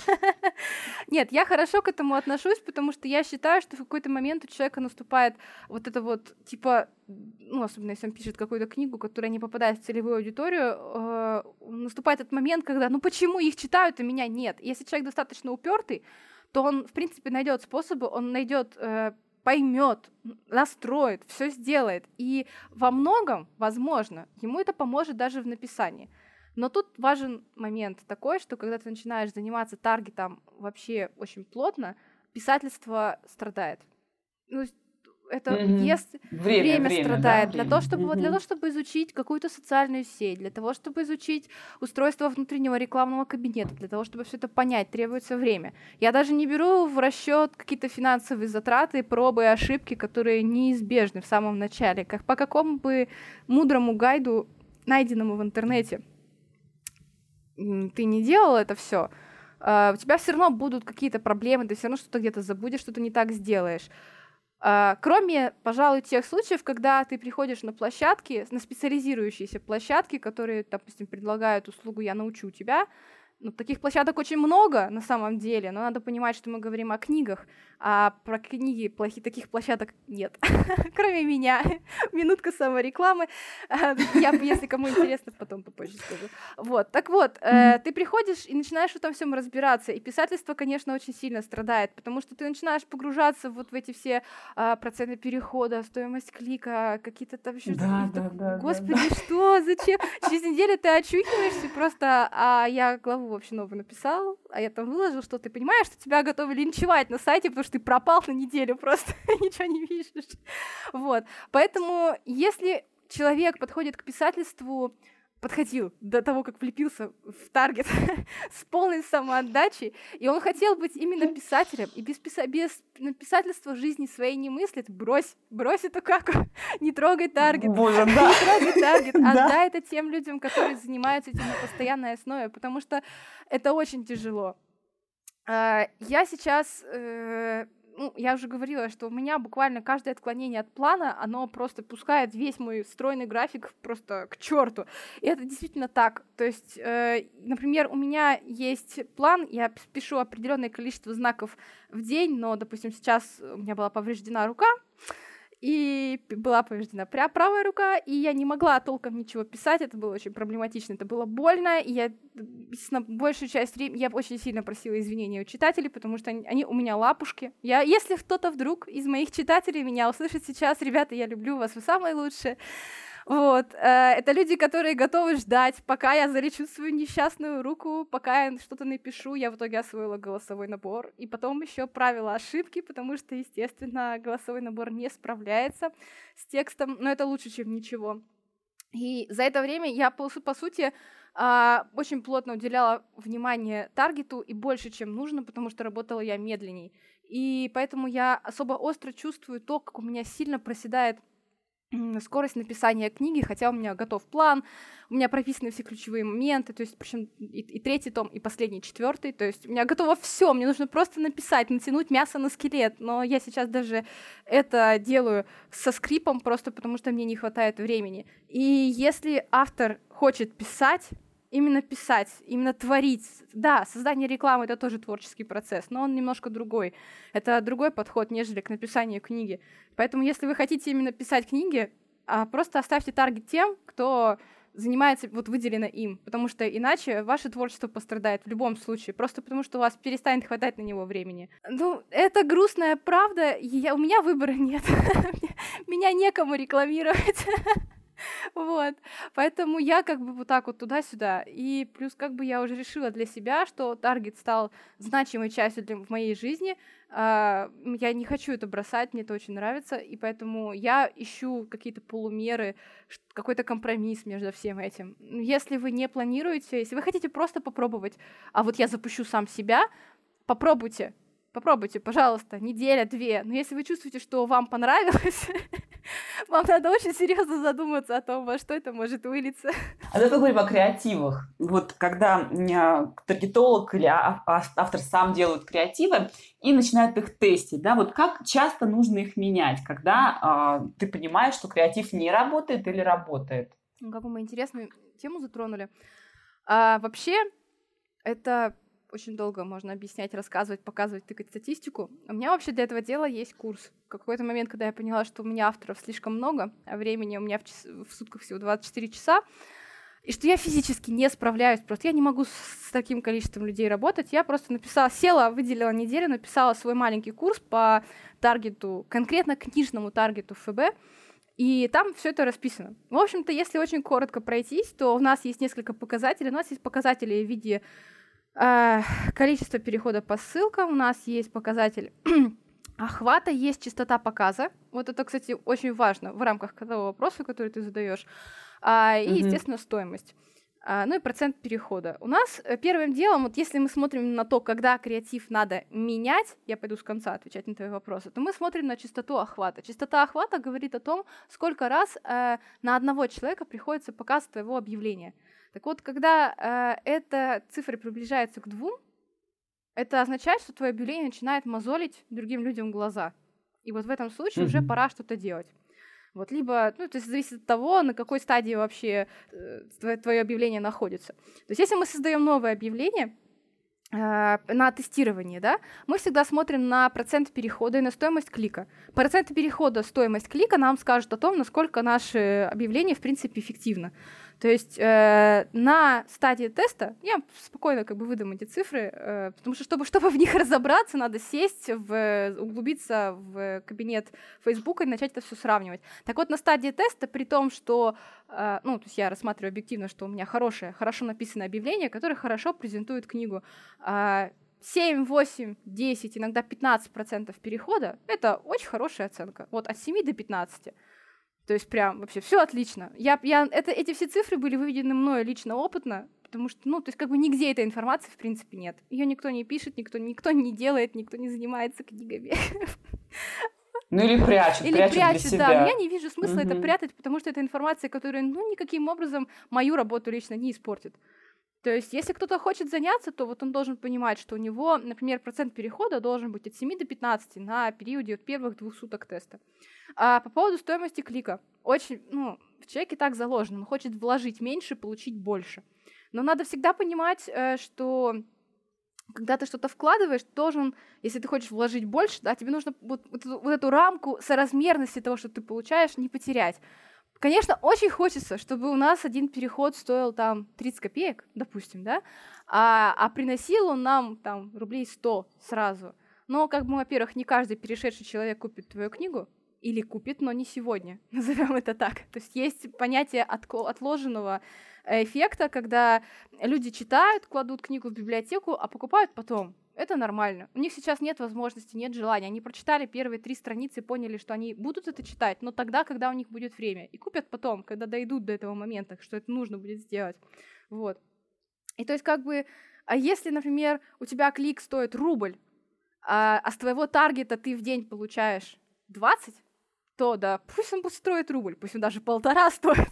B: Нет, я хорошо к этому отношусь, потому что я считаю, что в какой-то момент у человека наступает вот это вот, типа, ну, особенно если он пишет какую-то книгу, которая не попадает в целевую аудиторию, э, наступает этот момент, когда, ну, почему их читают, а меня нет? если человек достаточно упертый, то он, в принципе, найдет способы, он найдет э, поймет, настроит, все сделает. И во многом, возможно, ему это поможет даже в написании. Но тут важен момент такой, что когда ты начинаешь заниматься таргетом вообще очень плотно, писательство страдает. Ну, это mm-hmm. ест, время, время, время страдает. Да, для, Того, чтобы, mm-hmm. для того, чтобы изучить какую-то социальную сеть, для того, чтобы изучить устройство внутреннего рекламного кабинета, для того, чтобы все это понять, требуется время. Я даже не беру в расчет какие-то финансовые затраты, пробы и ошибки, которые неизбежны в самом начале, как по какому бы мудрому гайду, найденному в интернете ты не делал это все, а, у тебя все равно будут какие-то проблемы, ты все равно что-то где-то забудешь, что-то не так сделаешь. А, кроме, пожалуй, тех случаев, когда ты приходишь на площадки, на специализирующиеся площадки, которые, допустим, предлагают услугу «я научу тебя», ну, таких площадок очень много на самом деле, но надо понимать, что мы говорим о книгах, а про книги плохих таких площадок нет. Кроме меня. Минутка саморекламы. Я, если кому интересно, потом попозже скажу. Вот. Так вот, э, ты приходишь и начинаешь в этом всем разбираться. И писательство, конечно, очень сильно страдает, потому что ты начинаешь погружаться вот в эти все э, проценты перехода, стоимость клика, какие-то там еще...
A: Да, да, да,
B: Господи, что? Зачем? Через неделю ты очухиваешься просто, а я главу вообще новую написал, а я там выложил, что ты понимаешь, что тебя готовы линчевать на сайте, потому что ты пропал на неделю просто, ничего не пишешь. Вот. Поэтому, если человек подходит к писательству подходил до того, как влепился в таргет с полной самоотдачей, и он хотел быть именно писателем, и без, писа без писательства жизни своей не мыслит, брось, брось эту каку, не трогай таргет,
A: Боже, да.
B: не трогай таргет, отдай это тем людям, которые занимаются этим на постоянной основе, потому что это очень тяжело. А, я сейчас э, ну, я уже говорила, что у меня буквально каждое отклонение от плана, оно просто пускает весь мой стройный график просто к черту. И это действительно так. То есть, э, например, у меня есть план, я пишу определенное количество знаков в день, но, допустим, сейчас у меня была повреждена рука, и была повреждена правая рука, и я не могла толком ничего писать, это было очень проблематично, это было больно, и я, естественно, большую часть времени, я очень сильно просила извинения у читателей, потому что они, они у меня лапушки. Я, если кто-то вдруг из моих читателей меня услышит сейчас, ребята, я люблю вас, вы самые лучшие, вот. Э, это люди, которые готовы ждать, пока я залечу свою несчастную руку, пока я что-то напишу. Я в итоге освоила голосовой набор. И потом еще правила ошибки, потому что, естественно, голосовой набор не справляется с текстом, но это лучше, чем ничего. И за это время я, по, сути, а, очень плотно уделяла внимание таргету и больше, чем нужно, потому что работала я медленней. И поэтому я особо остро чувствую то, как у меня сильно проседает скорость написания книги, хотя у меня готов план, у меня прописаны все ключевые моменты, то есть причем и, и третий том, и последний четвертый, то есть у меня готово все, мне нужно просто написать, натянуть мясо на скелет, но я сейчас даже это делаю со скрипом просто потому, что мне не хватает времени. И если автор хочет писать, именно писать, именно творить. Да, создание рекламы это тоже творческий процесс, но он немножко другой. Это другой подход, нежели к написанию книги. Поэтому, если вы хотите именно писать книги, а просто оставьте таргет тем, кто занимается вот выделено им, потому что иначе ваше творчество пострадает в любом случае, просто потому что у вас перестанет хватать на него времени. Ну, это грустная правда, я, у меня выбора нет, меня некому рекламировать. Вот. Поэтому я как бы вот так вот туда-сюда. И плюс как бы я уже решила для себя, что таргет стал значимой частью для, в моей жизни. Uh, я не хочу это бросать, мне это очень нравится, и поэтому я ищу какие-то полумеры, какой-то компромисс между всем этим. Если вы не планируете, если вы хотите просто попробовать, а вот я запущу сам себя, попробуйте, попробуйте, пожалуйста, неделя-две. Но если вы чувствуете, что вам понравилось, вам надо очень серьезно задуматься о том, во что это может вылиться.
A: А давай поговорим о креативах. Вот когда таргетолог или а, а, автор сам делают креативы и начинают их тестить, да, вот как часто нужно их менять, когда э, ты понимаешь, что креатив не работает или работает?
B: Ну, какую мы интересную тему затронули. А, вообще, это очень долго можно объяснять, рассказывать, показывать, тыкать статистику. У меня вообще для этого дела есть курс. В какой-то момент, когда я поняла, что у меня авторов слишком много, а времени у меня в, час... в сутках всего 24 часа, и что я физически не справляюсь, просто я не могу с таким количеством людей работать. Я просто написала, села, выделила неделю, написала свой маленький курс по таргету, конкретно книжному таргету ФБ, и там все это расписано. В общем-то, если очень коротко пройтись, то у нас есть несколько показателей. У нас есть показатели в виде количество перехода по ссылкам. У нас есть показатель охвата, есть частота показа. Вот это, кстати, очень важно в рамках того вопроса, который ты задаешь. А, и, mm-hmm. естественно, стоимость. А, ну и процент перехода. У нас э, первым делом, вот если мы смотрим на то, когда креатив надо менять, я пойду с конца отвечать на твои вопросы, то мы смотрим на частоту охвата. Частота охвата говорит о том, сколько раз э, на одного человека приходится показ твоего объявления. Так вот, когда э, эта цифра приближается к двум, это означает, что твое объявление начинает мозолить другим людям глаза. И вот в этом случае mm-hmm. уже пора что-то делать. Вот, либо, ну, то есть зависит от того, на какой стадии вообще э, твое объявление находится. То есть, если мы создаем новое объявление, на тестирование, да, мы всегда смотрим на процент перехода и на стоимость клика. Процент перехода, стоимость клика нам скажут о том, насколько наше объявление, в принципе, эффективно. То есть э, на стадии теста я спокойно как бы выдам эти цифры, э, потому что чтобы, чтобы в них разобраться, надо сесть, в, углубиться в кабинет Фейсбука и начать это все сравнивать. Так вот, на стадии теста, при том, что, э, ну, то есть я рассматриваю объективно, что у меня хорошее, хорошо написанное объявление, которое хорошо презентует книгу, э, 7, 8, 10, иногда 15% перехода — это очень хорошая оценка. Вот от 7 до 15. То есть прям вообще все отлично. Я, я, это, эти все цифры были выведены мною лично опытно, потому что, ну, то есть как бы нигде этой информации в принципе нет. Ее никто не пишет, никто, никто не делает, никто не занимается книгами.
A: Ну или прячут,
B: или
A: прячут,
B: прячут
A: для себя.
B: да. Я не вижу смысла
A: Мгм.
B: это прятать, потому что это информация, которая, ну, никаким образом мою работу лично не испортит. То есть, если кто-то хочет заняться, то вот он должен понимать, что у него, например, процент перехода должен быть от 7 до 15 на периоде от первых двух суток теста. А по поводу стоимости клика. Очень, ну, в человеке так заложено. Он хочет вложить меньше, получить больше. Но надо всегда понимать, э, что когда ты что-то вкладываешь, должен, если ты хочешь вложить больше, да, тебе нужно вот, вот вот эту рамку соразмерности того, что ты получаешь, не потерять. Конечно, очень хочется, чтобы у нас один переход стоил там 30 копеек, допустим, да, а, а приносил он нам там рублей 100 сразу. Но, как бы, во-первых, не каждый перешедший человек купит твою книгу, или купит, но не сегодня, назовем это так. То есть есть понятие отложенного эффекта, когда люди читают, кладут книгу в библиотеку, а покупают потом. Это нормально. У них сейчас нет возможности, нет желания. Они прочитали первые три страницы поняли, что они будут это читать, но тогда, когда у них будет время. И купят потом, когда дойдут до этого момента, что это нужно будет сделать. Вот. И то есть как бы, а если, например, у тебя клик стоит рубль, а, а с твоего таргета ты в день получаешь 20, то да, пусть он стоит рубль, пусть он даже полтора стоит,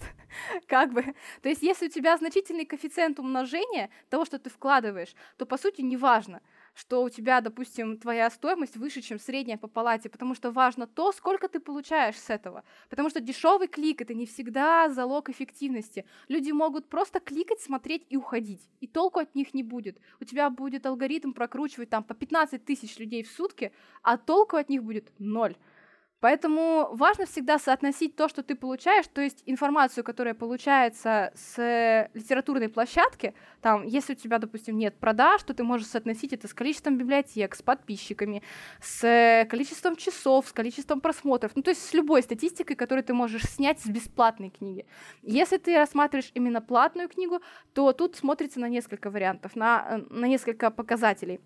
B: как бы. То есть если у тебя значительный коэффициент умножения того, что ты вкладываешь, то по сути не важно, что у тебя, допустим, твоя стоимость выше, чем средняя по палате, потому что важно то, сколько ты получаешь с этого. Потому что дешевый клик это не всегда залог эффективности. Люди могут просто кликать, смотреть и уходить, и толку от них не будет. У тебя будет алгоритм прокручивать там по 15 тысяч людей в сутки, а толку от них будет ноль. Поэтому важно всегда соотносить то, что ты получаешь, то есть информацию, которая получается с литературной площадки, там, если у тебя, допустим, нет продаж, то ты можешь соотносить это с количеством библиотек, с подписчиками, с количеством часов, с количеством просмотров, ну, то есть с любой статистикой, которую ты можешь снять с бесплатной книги. Если ты рассматриваешь именно платную книгу, то тут смотрится на несколько вариантов, на, на несколько показателей.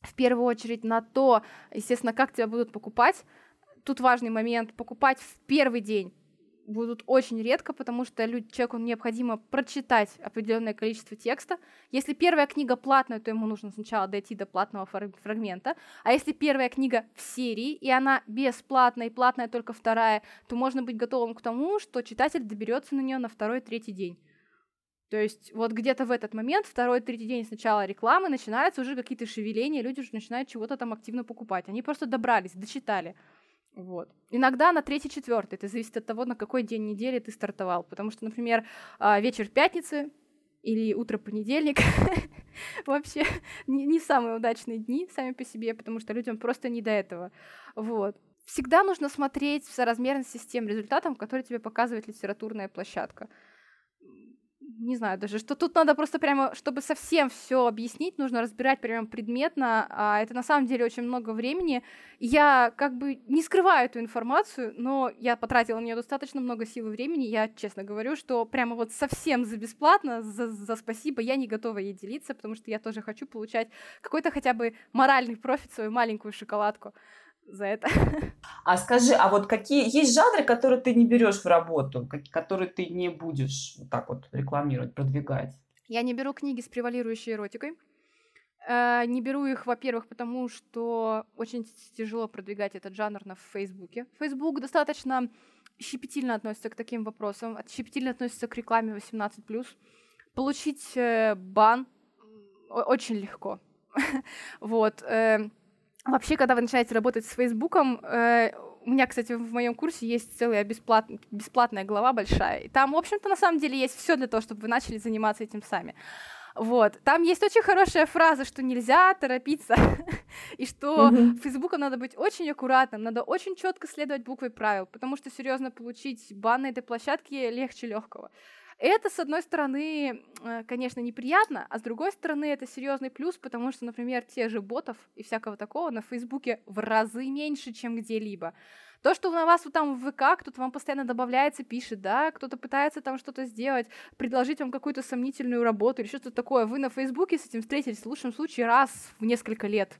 B: В первую очередь на то, естественно, как тебя будут покупать, тут важный момент, покупать в первый день будут очень редко, потому что люд, человеку необходимо прочитать определенное количество текста. Если первая книга платная, то ему нужно сначала дойти до платного фрагмента. А если первая книга в серии, и она бесплатная, и платная только вторая, то можно быть готовым к тому, что читатель доберется на нее на второй-третий день. То есть вот где-то в этот момент, второй, третий день с начала рекламы, начинаются уже какие-то шевеления, люди уже начинают чего-то там активно покупать. Они просто добрались, дочитали. Вот. Иногда на третий, четвертый. Это зависит от того, на какой день недели ты стартовал. Потому что, например, а, вечер пятницы или утро понедельник вообще не, не самые удачные дни сами по себе, потому что людям просто не до этого. Вот. Всегда нужно смотреть в соразмерности с тем результатом, который тебе показывает литературная площадка не знаю даже, что тут надо просто прямо, чтобы совсем все объяснить, нужно разбирать прямо предметно, а это на самом деле очень много времени. Я как бы не скрываю эту информацию, но я потратила на нее достаточно много сил и времени, я честно говорю, что прямо вот совсем за бесплатно, за, за спасибо, я не готова ей делиться, потому что я тоже хочу получать какой-то хотя бы моральный профит, свою маленькую шоколадку за это.
A: А скажи, а вот какие есть жанры, которые ты не берешь в работу, которые ты не будешь вот так вот рекламировать, продвигать?
B: Я не беру книги с превалирующей эротикой. Э, не беру их, во-первых, потому что очень тяжело продвигать этот жанр на Фейсбуке. Фейсбук достаточно щепетильно относится к таким вопросам, щепетильно относится к рекламе 18+. Получить э, бан очень легко. вот. Вообще, когда вы начинаете работать с Фейсбуком, э, у меня, кстати, в моем курсе есть целая бесплат... бесплатная глава большая. И там, в общем-то, на самом деле есть все для того, чтобы вы начали заниматься этим сами. Вот. Там есть очень хорошая фраза, что нельзя торопиться, и что mm-hmm. Фейсбуком надо быть очень аккуратным, надо очень четко следовать буквой правил, потому что серьезно получить бан на этой площадке легче легкого. Это, с одной стороны, э, конечно, неприятно, а с другой стороны, это серьезный плюс, потому что, например, те же ботов и всякого такого на Фейсбуке в разы меньше, чем где-либо. То, что на вас вот там в ВК кто-то вам постоянно добавляется, пишет, да, кто-то пытается там что-то сделать, предложить вам какую-то сомнительную работу или что-то такое, вы на Фейсбуке с этим встретились в лучшем случае раз в несколько лет.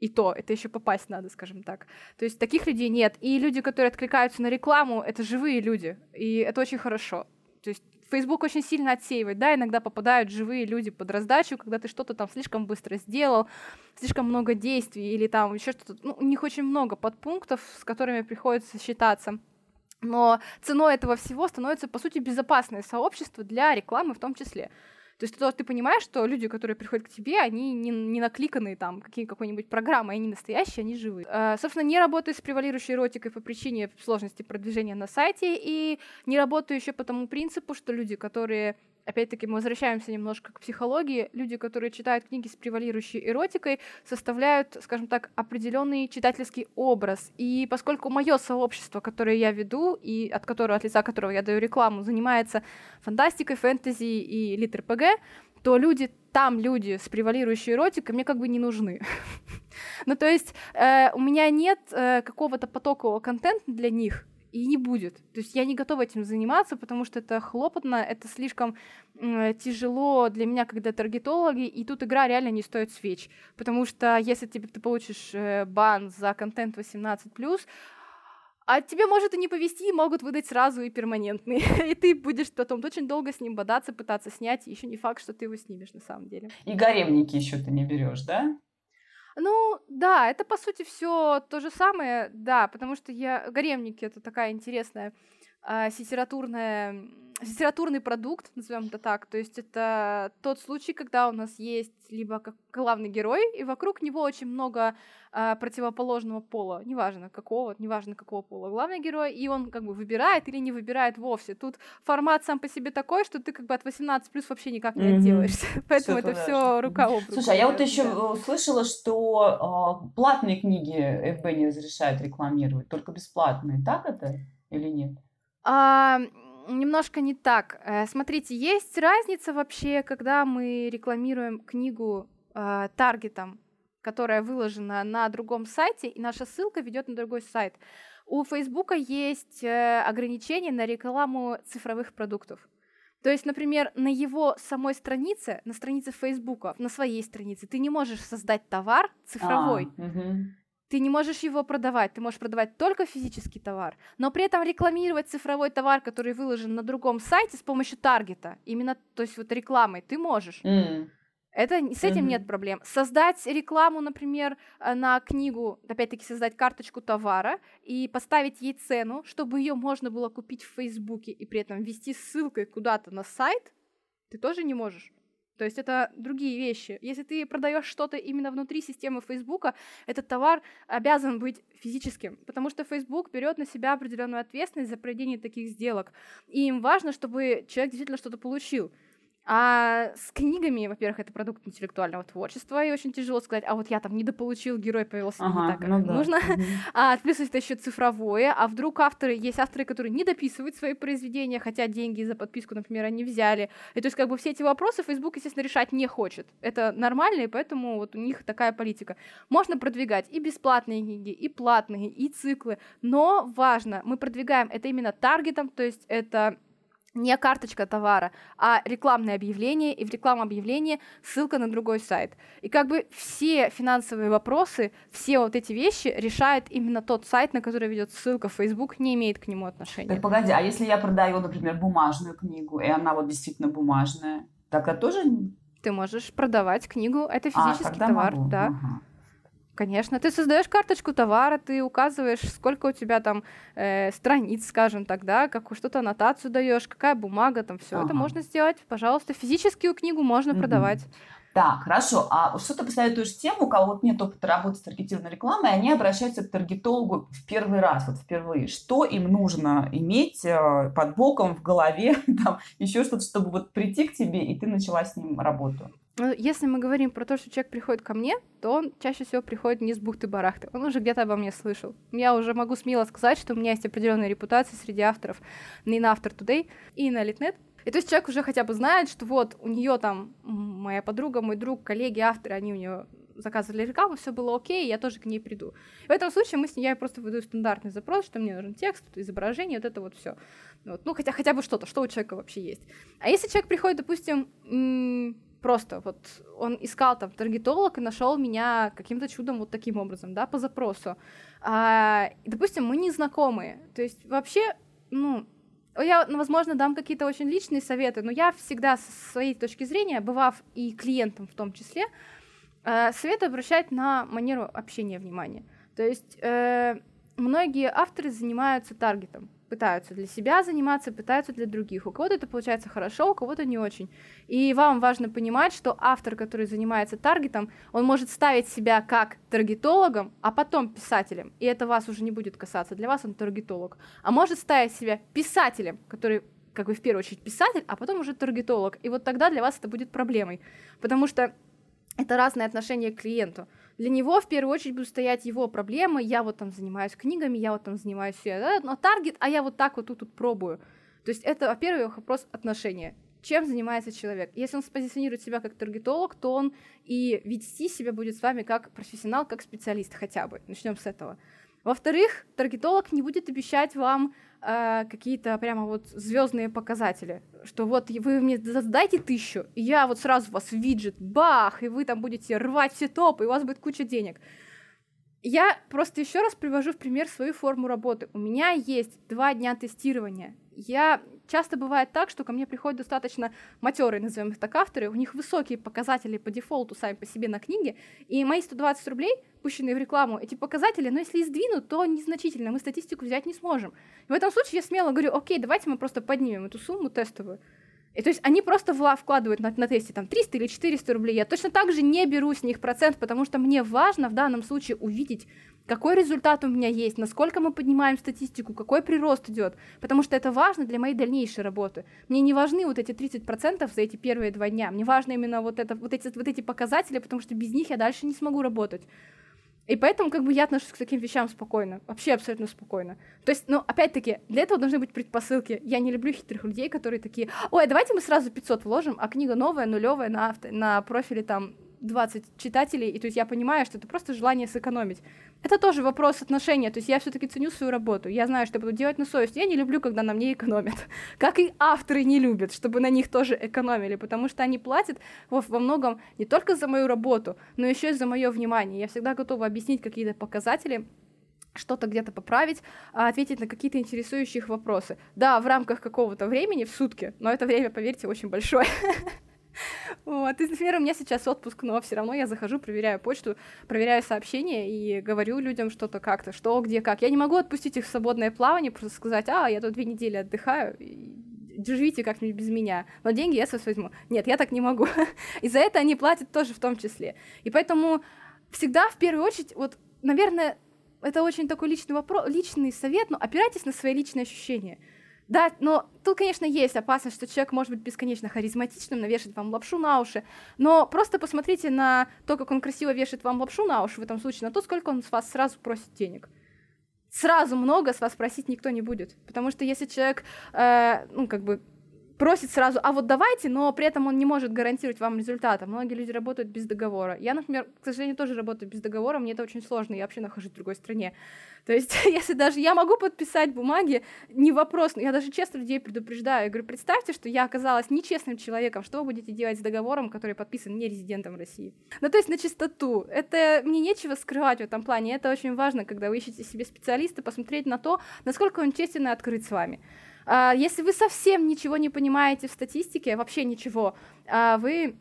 B: И то, это еще попасть надо, скажем так. То есть таких людей нет. И люди, которые откликаются на рекламу, это живые люди. И это очень хорошо. То есть Facebook очень сильно отсеивает, да, иногда попадают живые люди под раздачу, когда ты что-то там слишком быстро сделал, слишком много действий или там еще что-то. Ну, у них очень много подпунктов, с которыми приходится считаться. Но ценой этого всего становится, по сути, безопасное сообщество для рекламы в том числе. То есть ты, ты понимаешь, что люди, которые приходят к тебе, они не, не накликанные там какие, какой-нибудь программой, они настоящие, они живые. Э, собственно, не работаю с превалирующей эротикой по причине сложности продвижения на сайте, и не работаю еще по тому принципу, что люди, которые опять-таки мы возвращаемся немножко к психологии, люди, которые читают книги с превалирующей эротикой, составляют, скажем так, определенный читательский образ. И поскольку мое сообщество, которое я веду, и от которого, от лица которого я даю рекламу, занимается фантастикой, фэнтези и литр-ПГ, то люди там люди с превалирующей эротикой мне как бы не нужны. ну, то есть э, у меня нет э, какого-то потокового контента для них, и не будет. То есть я не готова этим заниматься, потому что это хлопотно, это слишком э, тяжело для меня, когда таргетологи, и тут игра реально не стоит свеч. Потому что если тебе, ты получишь э, бан за контент 18+, а тебе может и не повести, могут выдать сразу и перманентный. и ты будешь потом очень долго с ним бодаться, пытаться снять, и еще не факт, что ты его снимешь на самом деле.
A: И гаремники еще ты не берешь, да?
B: Ну, да, это по сути все то же самое, да, потому что я гаремники это такая интересная э, литературная литературный продукт, назовем это так. То есть это тот случай, когда у нас есть либо как главный герой, и вокруг него очень много э, противоположного пола, неважно какого, неважно какого пола главный герой, и он как бы выбирает или не выбирает вовсе. Тут формат сам по себе такой, что ты как бы от 18 плюс вообще никак не mm-hmm. отделаешься. Поэтому это все рука об руку.
A: Слушай, а я вот еще да. слышала, что э, платные книги ФБ не разрешают рекламировать, только бесплатные. Так это или нет?
B: А, немножко не так. Э, смотрите, есть разница вообще, когда мы рекламируем книгу э, таргетом, которая выложена на другом сайте, и наша ссылка ведет на другой сайт. У Фейсбука есть э, ограничения на рекламу цифровых продуктов. То есть, например, на его самой странице, на странице Фейсбука, на своей странице, ты не можешь создать товар цифровой. А, угу ты не можешь его продавать, ты можешь продавать только физический товар, но при этом рекламировать цифровой товар, который выложен на другом сайте с помощью таргета, именно, то есть вот рекламой, ты можешь. Mm. Это, с этим mm-hmm. нет проблем. Создать рекламу, например, э, на книгу, опять-таки создать карточку товара и поставить ей цену, чтобы ее можно было купить в Фейсбуке и при этом ввести ссылкой куда-то на сайт, ты тоже не можешь. То есть это другие вещи. Если ты продаешь что-то именно внутри системы Фейсбука, этот товар обязан быть физическим, потому что Facebook берет на себя определенную ответственность за проведение таких сделок. И им важно, чтобы человек действительно что-то получил. А с книгами, во-первых, это продукт интеллектуального творчества, и очень тяжело сказать, а вот я там недополучил, герой повелся ага, не так, как ну да. нужно. Угу. А плюс это еще цифровое, а вдруг авторы, есть авторы, которые не дописывают свои произведения, хотя деньги за подписку, например, они взяли. И то есть как бы все эти вопросы Facebook, естественно, решать не хочет. Это нормально, и поэтому вот у них такая политика. Можно продвигать и бесплатные книги, и платные, и циклы, но важно, мы продвигаем это именно таргетом, то есть это не карточка товара, а рекламное объявление, и в рекламном объявлении ссылка на другой сайт. И как бы все финансовые вопросы, все вот эти вещи решает именно тот сайт, на который ведет ссылка Facebook, не имеет к нему отношения.
A: Так погоди, а если я продаю, например, бумажную книгу, и она вот действительно бумажная, тогда тоже...
B: Ты можешь продавать книгу, это а, физический а, товар, могу. да. Ага. Конечно, ты создаешь карточку товара, ты указываешь, сколько у тебя там э, страниц, скажем так, да, какую что-то аннотацию даешь, какая бумага, там все ага. это можно сделать, пожалуйста. Физическую книгу можно mm продавать.
A: Так, хорошо. А что ты посоветуешь тем, у кого вот нет опыта работы с таргетированной рекламой, они обращаются к таргетологу в первый раз, вот впервые. Что им нужно иметь э, под боком, в голове, там, еще что-то, чтобы вот прийти к тебе, и ты начала с ним работу?
B: Ну, если мы говорим про то, что человек приходит ко мне, то он чаще всего приходит не с бухты-барахты. Он уже где-то обо мне слышал. Я уже могу смело сказать, что у меня есть определенная репутация среди авторов и на After Today, и на Litnet. И то есть человек уже хотя бы знает, что вот у нее там моя подруга, мой друг, коллеги, авторы, они у нее заказывали рекламу, все было окей, я тоже к ней приду. В этом случае мы с ней, я просто выдаю стандартный запрос, что мне нужен текст, изображение, вот это вот все. Вот. Ну, хотя хотя бы что-то, что у человека вообще есть. А если человек приходит, допустим, просто вот он искал там таргетолог и нашел меня каким-то чудом вот таким образом, да, по запросу. А, допустим, мы не знакомые, то есть вообще, ну, я, ну, возможно, дам какие-то очень личные советы, но я всегда со своей точки зрения, бывав и клиентом в том числе, э, советую обращать на манеру общения внимание. То есть э, многие авторы занимаются таргетом, пытаются для себя заниматься, пытаются для других. У кого-то это получается хорошо, у кого-то не очень. И вам важно понимать, что автор, который занимается таргетом, он может ставить себя как таргетологом, а потом писателем. И это вас уже не будет касаться. Для вас он таргетолог. А может ставить себя писателем, который как бы в первую очередь писатель, а потом уже таргетолог. И вот тогда для вас это будет проблемой. Потому что это разное отношение к клиенту для него в первую очередь будут стоять его проблемы, я вот там занимаюсь книгами, я вот там занимаюсь да, но таргет, а я вот так вот тут, тут пробую. То есть это, во-первых, вопрос отношения. Чем занимается человек? Если он спозиционирует себя как таргетолог, то он и вести себя будет с вами как профессионал, как специалист хотя бы. Начнем с этого. Во-вторых, таргетолог не будет обещать вам э, какие-то прямо вот звездные показатели, что вот вы мне задайте тысячу, и я вот сразу вас виджет, бах, и вы там будете рвать все топы, и у вас будет куча денег. Я просто еще раз привожу в пример свою форму работы. У меня есть два дня тестирования. Я часто бывает так, что ко мне приходят достаточно матерые, назовем их так, авторы, у них высокие показатели по дефолту сами по себе на книге, и мои 120 рублей, пущенные в рекламу, эти показатели, но если и сдвинут, то незначительно, мы статистику взять не сможем. И в этом случае я смело говорю, окей, давайте мы просто поднимем эту сумму тестовую. И то есть они просто вкладывают на, на тесте там 300 или 400 рублей. Я точно так же не беру с них процент, потому что мне важно в данном случае увидеть, какой результат у меня есть, насколько мы поднимаем статистику, какой прирост идет, потому что это важно для моей дальнейшей работы. Мне не важны вот эти 30% за эти первые два дня, мне важно именно вот, это, вот, эти, вот эти показатели, потому что без них я дальше не смогу работать. И поэтому как бы я отношусь к таким вещам спокойно, вообще абсолютно спокойно. То есть, ну, опять-таки, для этого должны быть предпосылки. Я не люблю хитрых людей, которые такие, ой, давайте мы сразу 500 вложим, а книга новая, нулевая на, авто, на профиле там 20 читателей, и то есть я понимаю, что это просто желание сэкономить. Это тоже вопрос отношения, то есть я все-таки ценю свою работу, я знаю, что буду делать на совесть, я не люблю, когда на мне экономят, как и авторы не любят, чтобы на них тоже экономили, потому что они платят во, во многом не только за мою работу, но еще и за мое внимание. Я всегда готова объяснить какие-то показатели, что-то где-то поправить, а ответить на какие-то интересующие вопросы. Да, в рамках какого-то времени, в сутки, но это время, поверьте, очень большое. Вот. И, например, у меня сейчас отпуск, но все равно я захожу, проверяю почту, проверяю сообщения и говорю людям что-то как-то, что, где, как. Я не могу отпустить их в свободное плавание, просто сказать, а, я тут две недели отдыхаю, живите как-нибудь без меня, но деньги я с вас возьму. Нет, я так не могу. И за это они платят тоже в том числе. И поэтому всегда в первую очередь, вот, наверное, это очень такой личный вопрос, личный совет, но опирайтесь на свои личные ощущения. Да, но тут, конечно, есть опасность, что человек может быть бесконечно харизматичным, навешать вам лапшу на уши, но просто посмотрите на то, как он красиво вешает вам лапшу на уши в этом случае, на то, сколько он с вас сразу просит денег. Сразу много с вас просить никто не будет, потому что если человек, э, ну, как бы просит сразу, а вот давайте, но при этом он не может гарантировать вам результата. Многие люди работают без договора. Я, например, к сожалению, тоже работаю без договора, мне это очень сложно, я вообще нахожусь в другой стране. То есть, если даже я могу подписать бумаги, не вопрос, но я даже честно людей предупреждаю. Я говорю, представьте, что я оказалась нечестным человеком, что вы будете делать с договором, который подписан не резидентом России? Ну, то есть, на чистоту. Это мне нечего скрывать в этом плане. Это очень важно, когда вы ищете себе специалиста, посмотреть на то, насколько он честен и открыт с вами. А, если вы совсем ничего не понимаете в статистике, вообще ничего, а, вы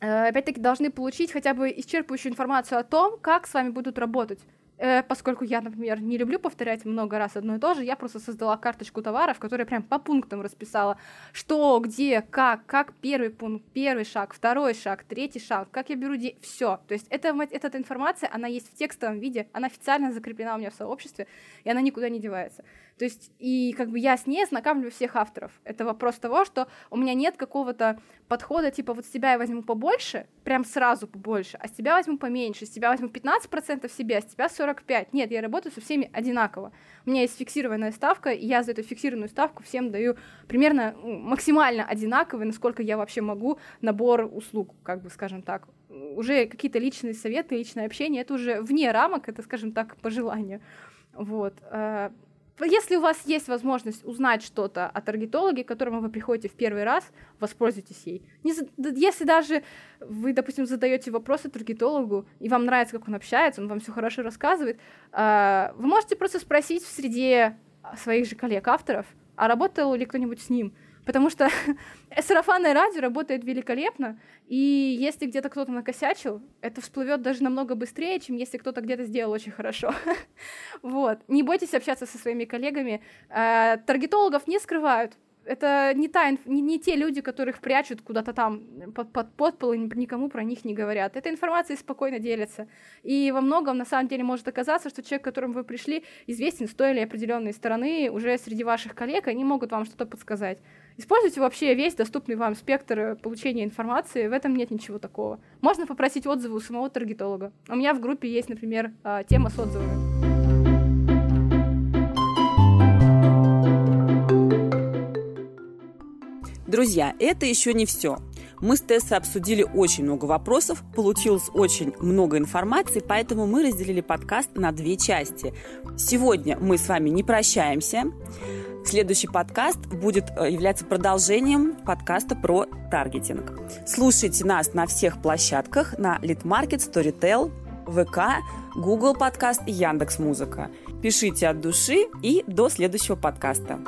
B: э, опять-таки должны получить хотя бы исчерпывающую информацию о том, как с вами будут работать. Э, поскольку я, например, не люблю повторять много раз одно и то же, я просто создала карточку товаров, которая прям по пунктам расписала, что, где, как, как первый пункт, первый шаг, второй шаг, третий шаг, как я беру де... все. То есть это, эта информация, она есть в текстовом виде, она официально закреплена у меня в сообществе, и она никуда не девается. То есть, и как бы я с ней ознакомлю всех авторов. Это вопрос того, что у меня нет какого-то подхода, типа, вот с тебя я возьму побольше, прям сразу побольше, а с тебя возьму поменьше, с тебя возьму 15% себе, а с тебя 45%. Нет, я работаю со всеми одинаково. У меня есть фиксированная ставка, и я за эту фиксированную ставку всем даю примерно ну, максимально одинаковый, насколько я вообще могу, набор услуг, как бы, скажем так. Уже какие-то личные советы, личное общение, это уже вне рамок, это, скажем так, по желанию. Вот. Если у вас есть возможность узнать что-то о таргетологе, к которому вы приходите в первый раз, воспользуйтесь ей. Не, если даже вы, допустим, задаете вопросы таргетологу, и вам нравится, как он общается, он вам все хорошо рассказывает, э, вы можете просто спросить в среде своих же коллег-авторов, а работал ли кто-нибудь с ним. Потому что сарафанное радио работает великолепно, и если где-то кто-то накосячил, это всплывет даже намного быстрее, чем если кто-то где-то сделал очень хорошо. вот. Не бойтесь общаться со своими коллегами. Э, таргетологов не скрывают это не, та, не, не те люди, которых прячут куда-то там под, под подпол и никому про них не говорят. Эта информация спокойно делится. И во многом, на самом деле, может оказаться, что человек, к которому вы пришли, известен с той или определенной стороны уже среди ваших коллег, и они могут вам что-то подсказать. Используйте вообще весь доступный вам спектр получения информации, в этом нет ничего такого. Можно попросить отзывы у самого таргетолога. У меня в группе есть, например, а, тема с отзывами.
A: Друзья, это еще не все. Мы с Тессой обсудили очень много вопросов, получилось очень много информации, поэтому мы разделили подкаст на две части. Сегодня мы с вами не прощаемся. Следующий подкаст будет э, являться продолжением подкаста про таргетинг. Слушайте нас на всех площадках, на Литмаркет, Storytel, ВК, Google подкаст и Яндекс Музыка. Пишите от души и до следующего подкаста.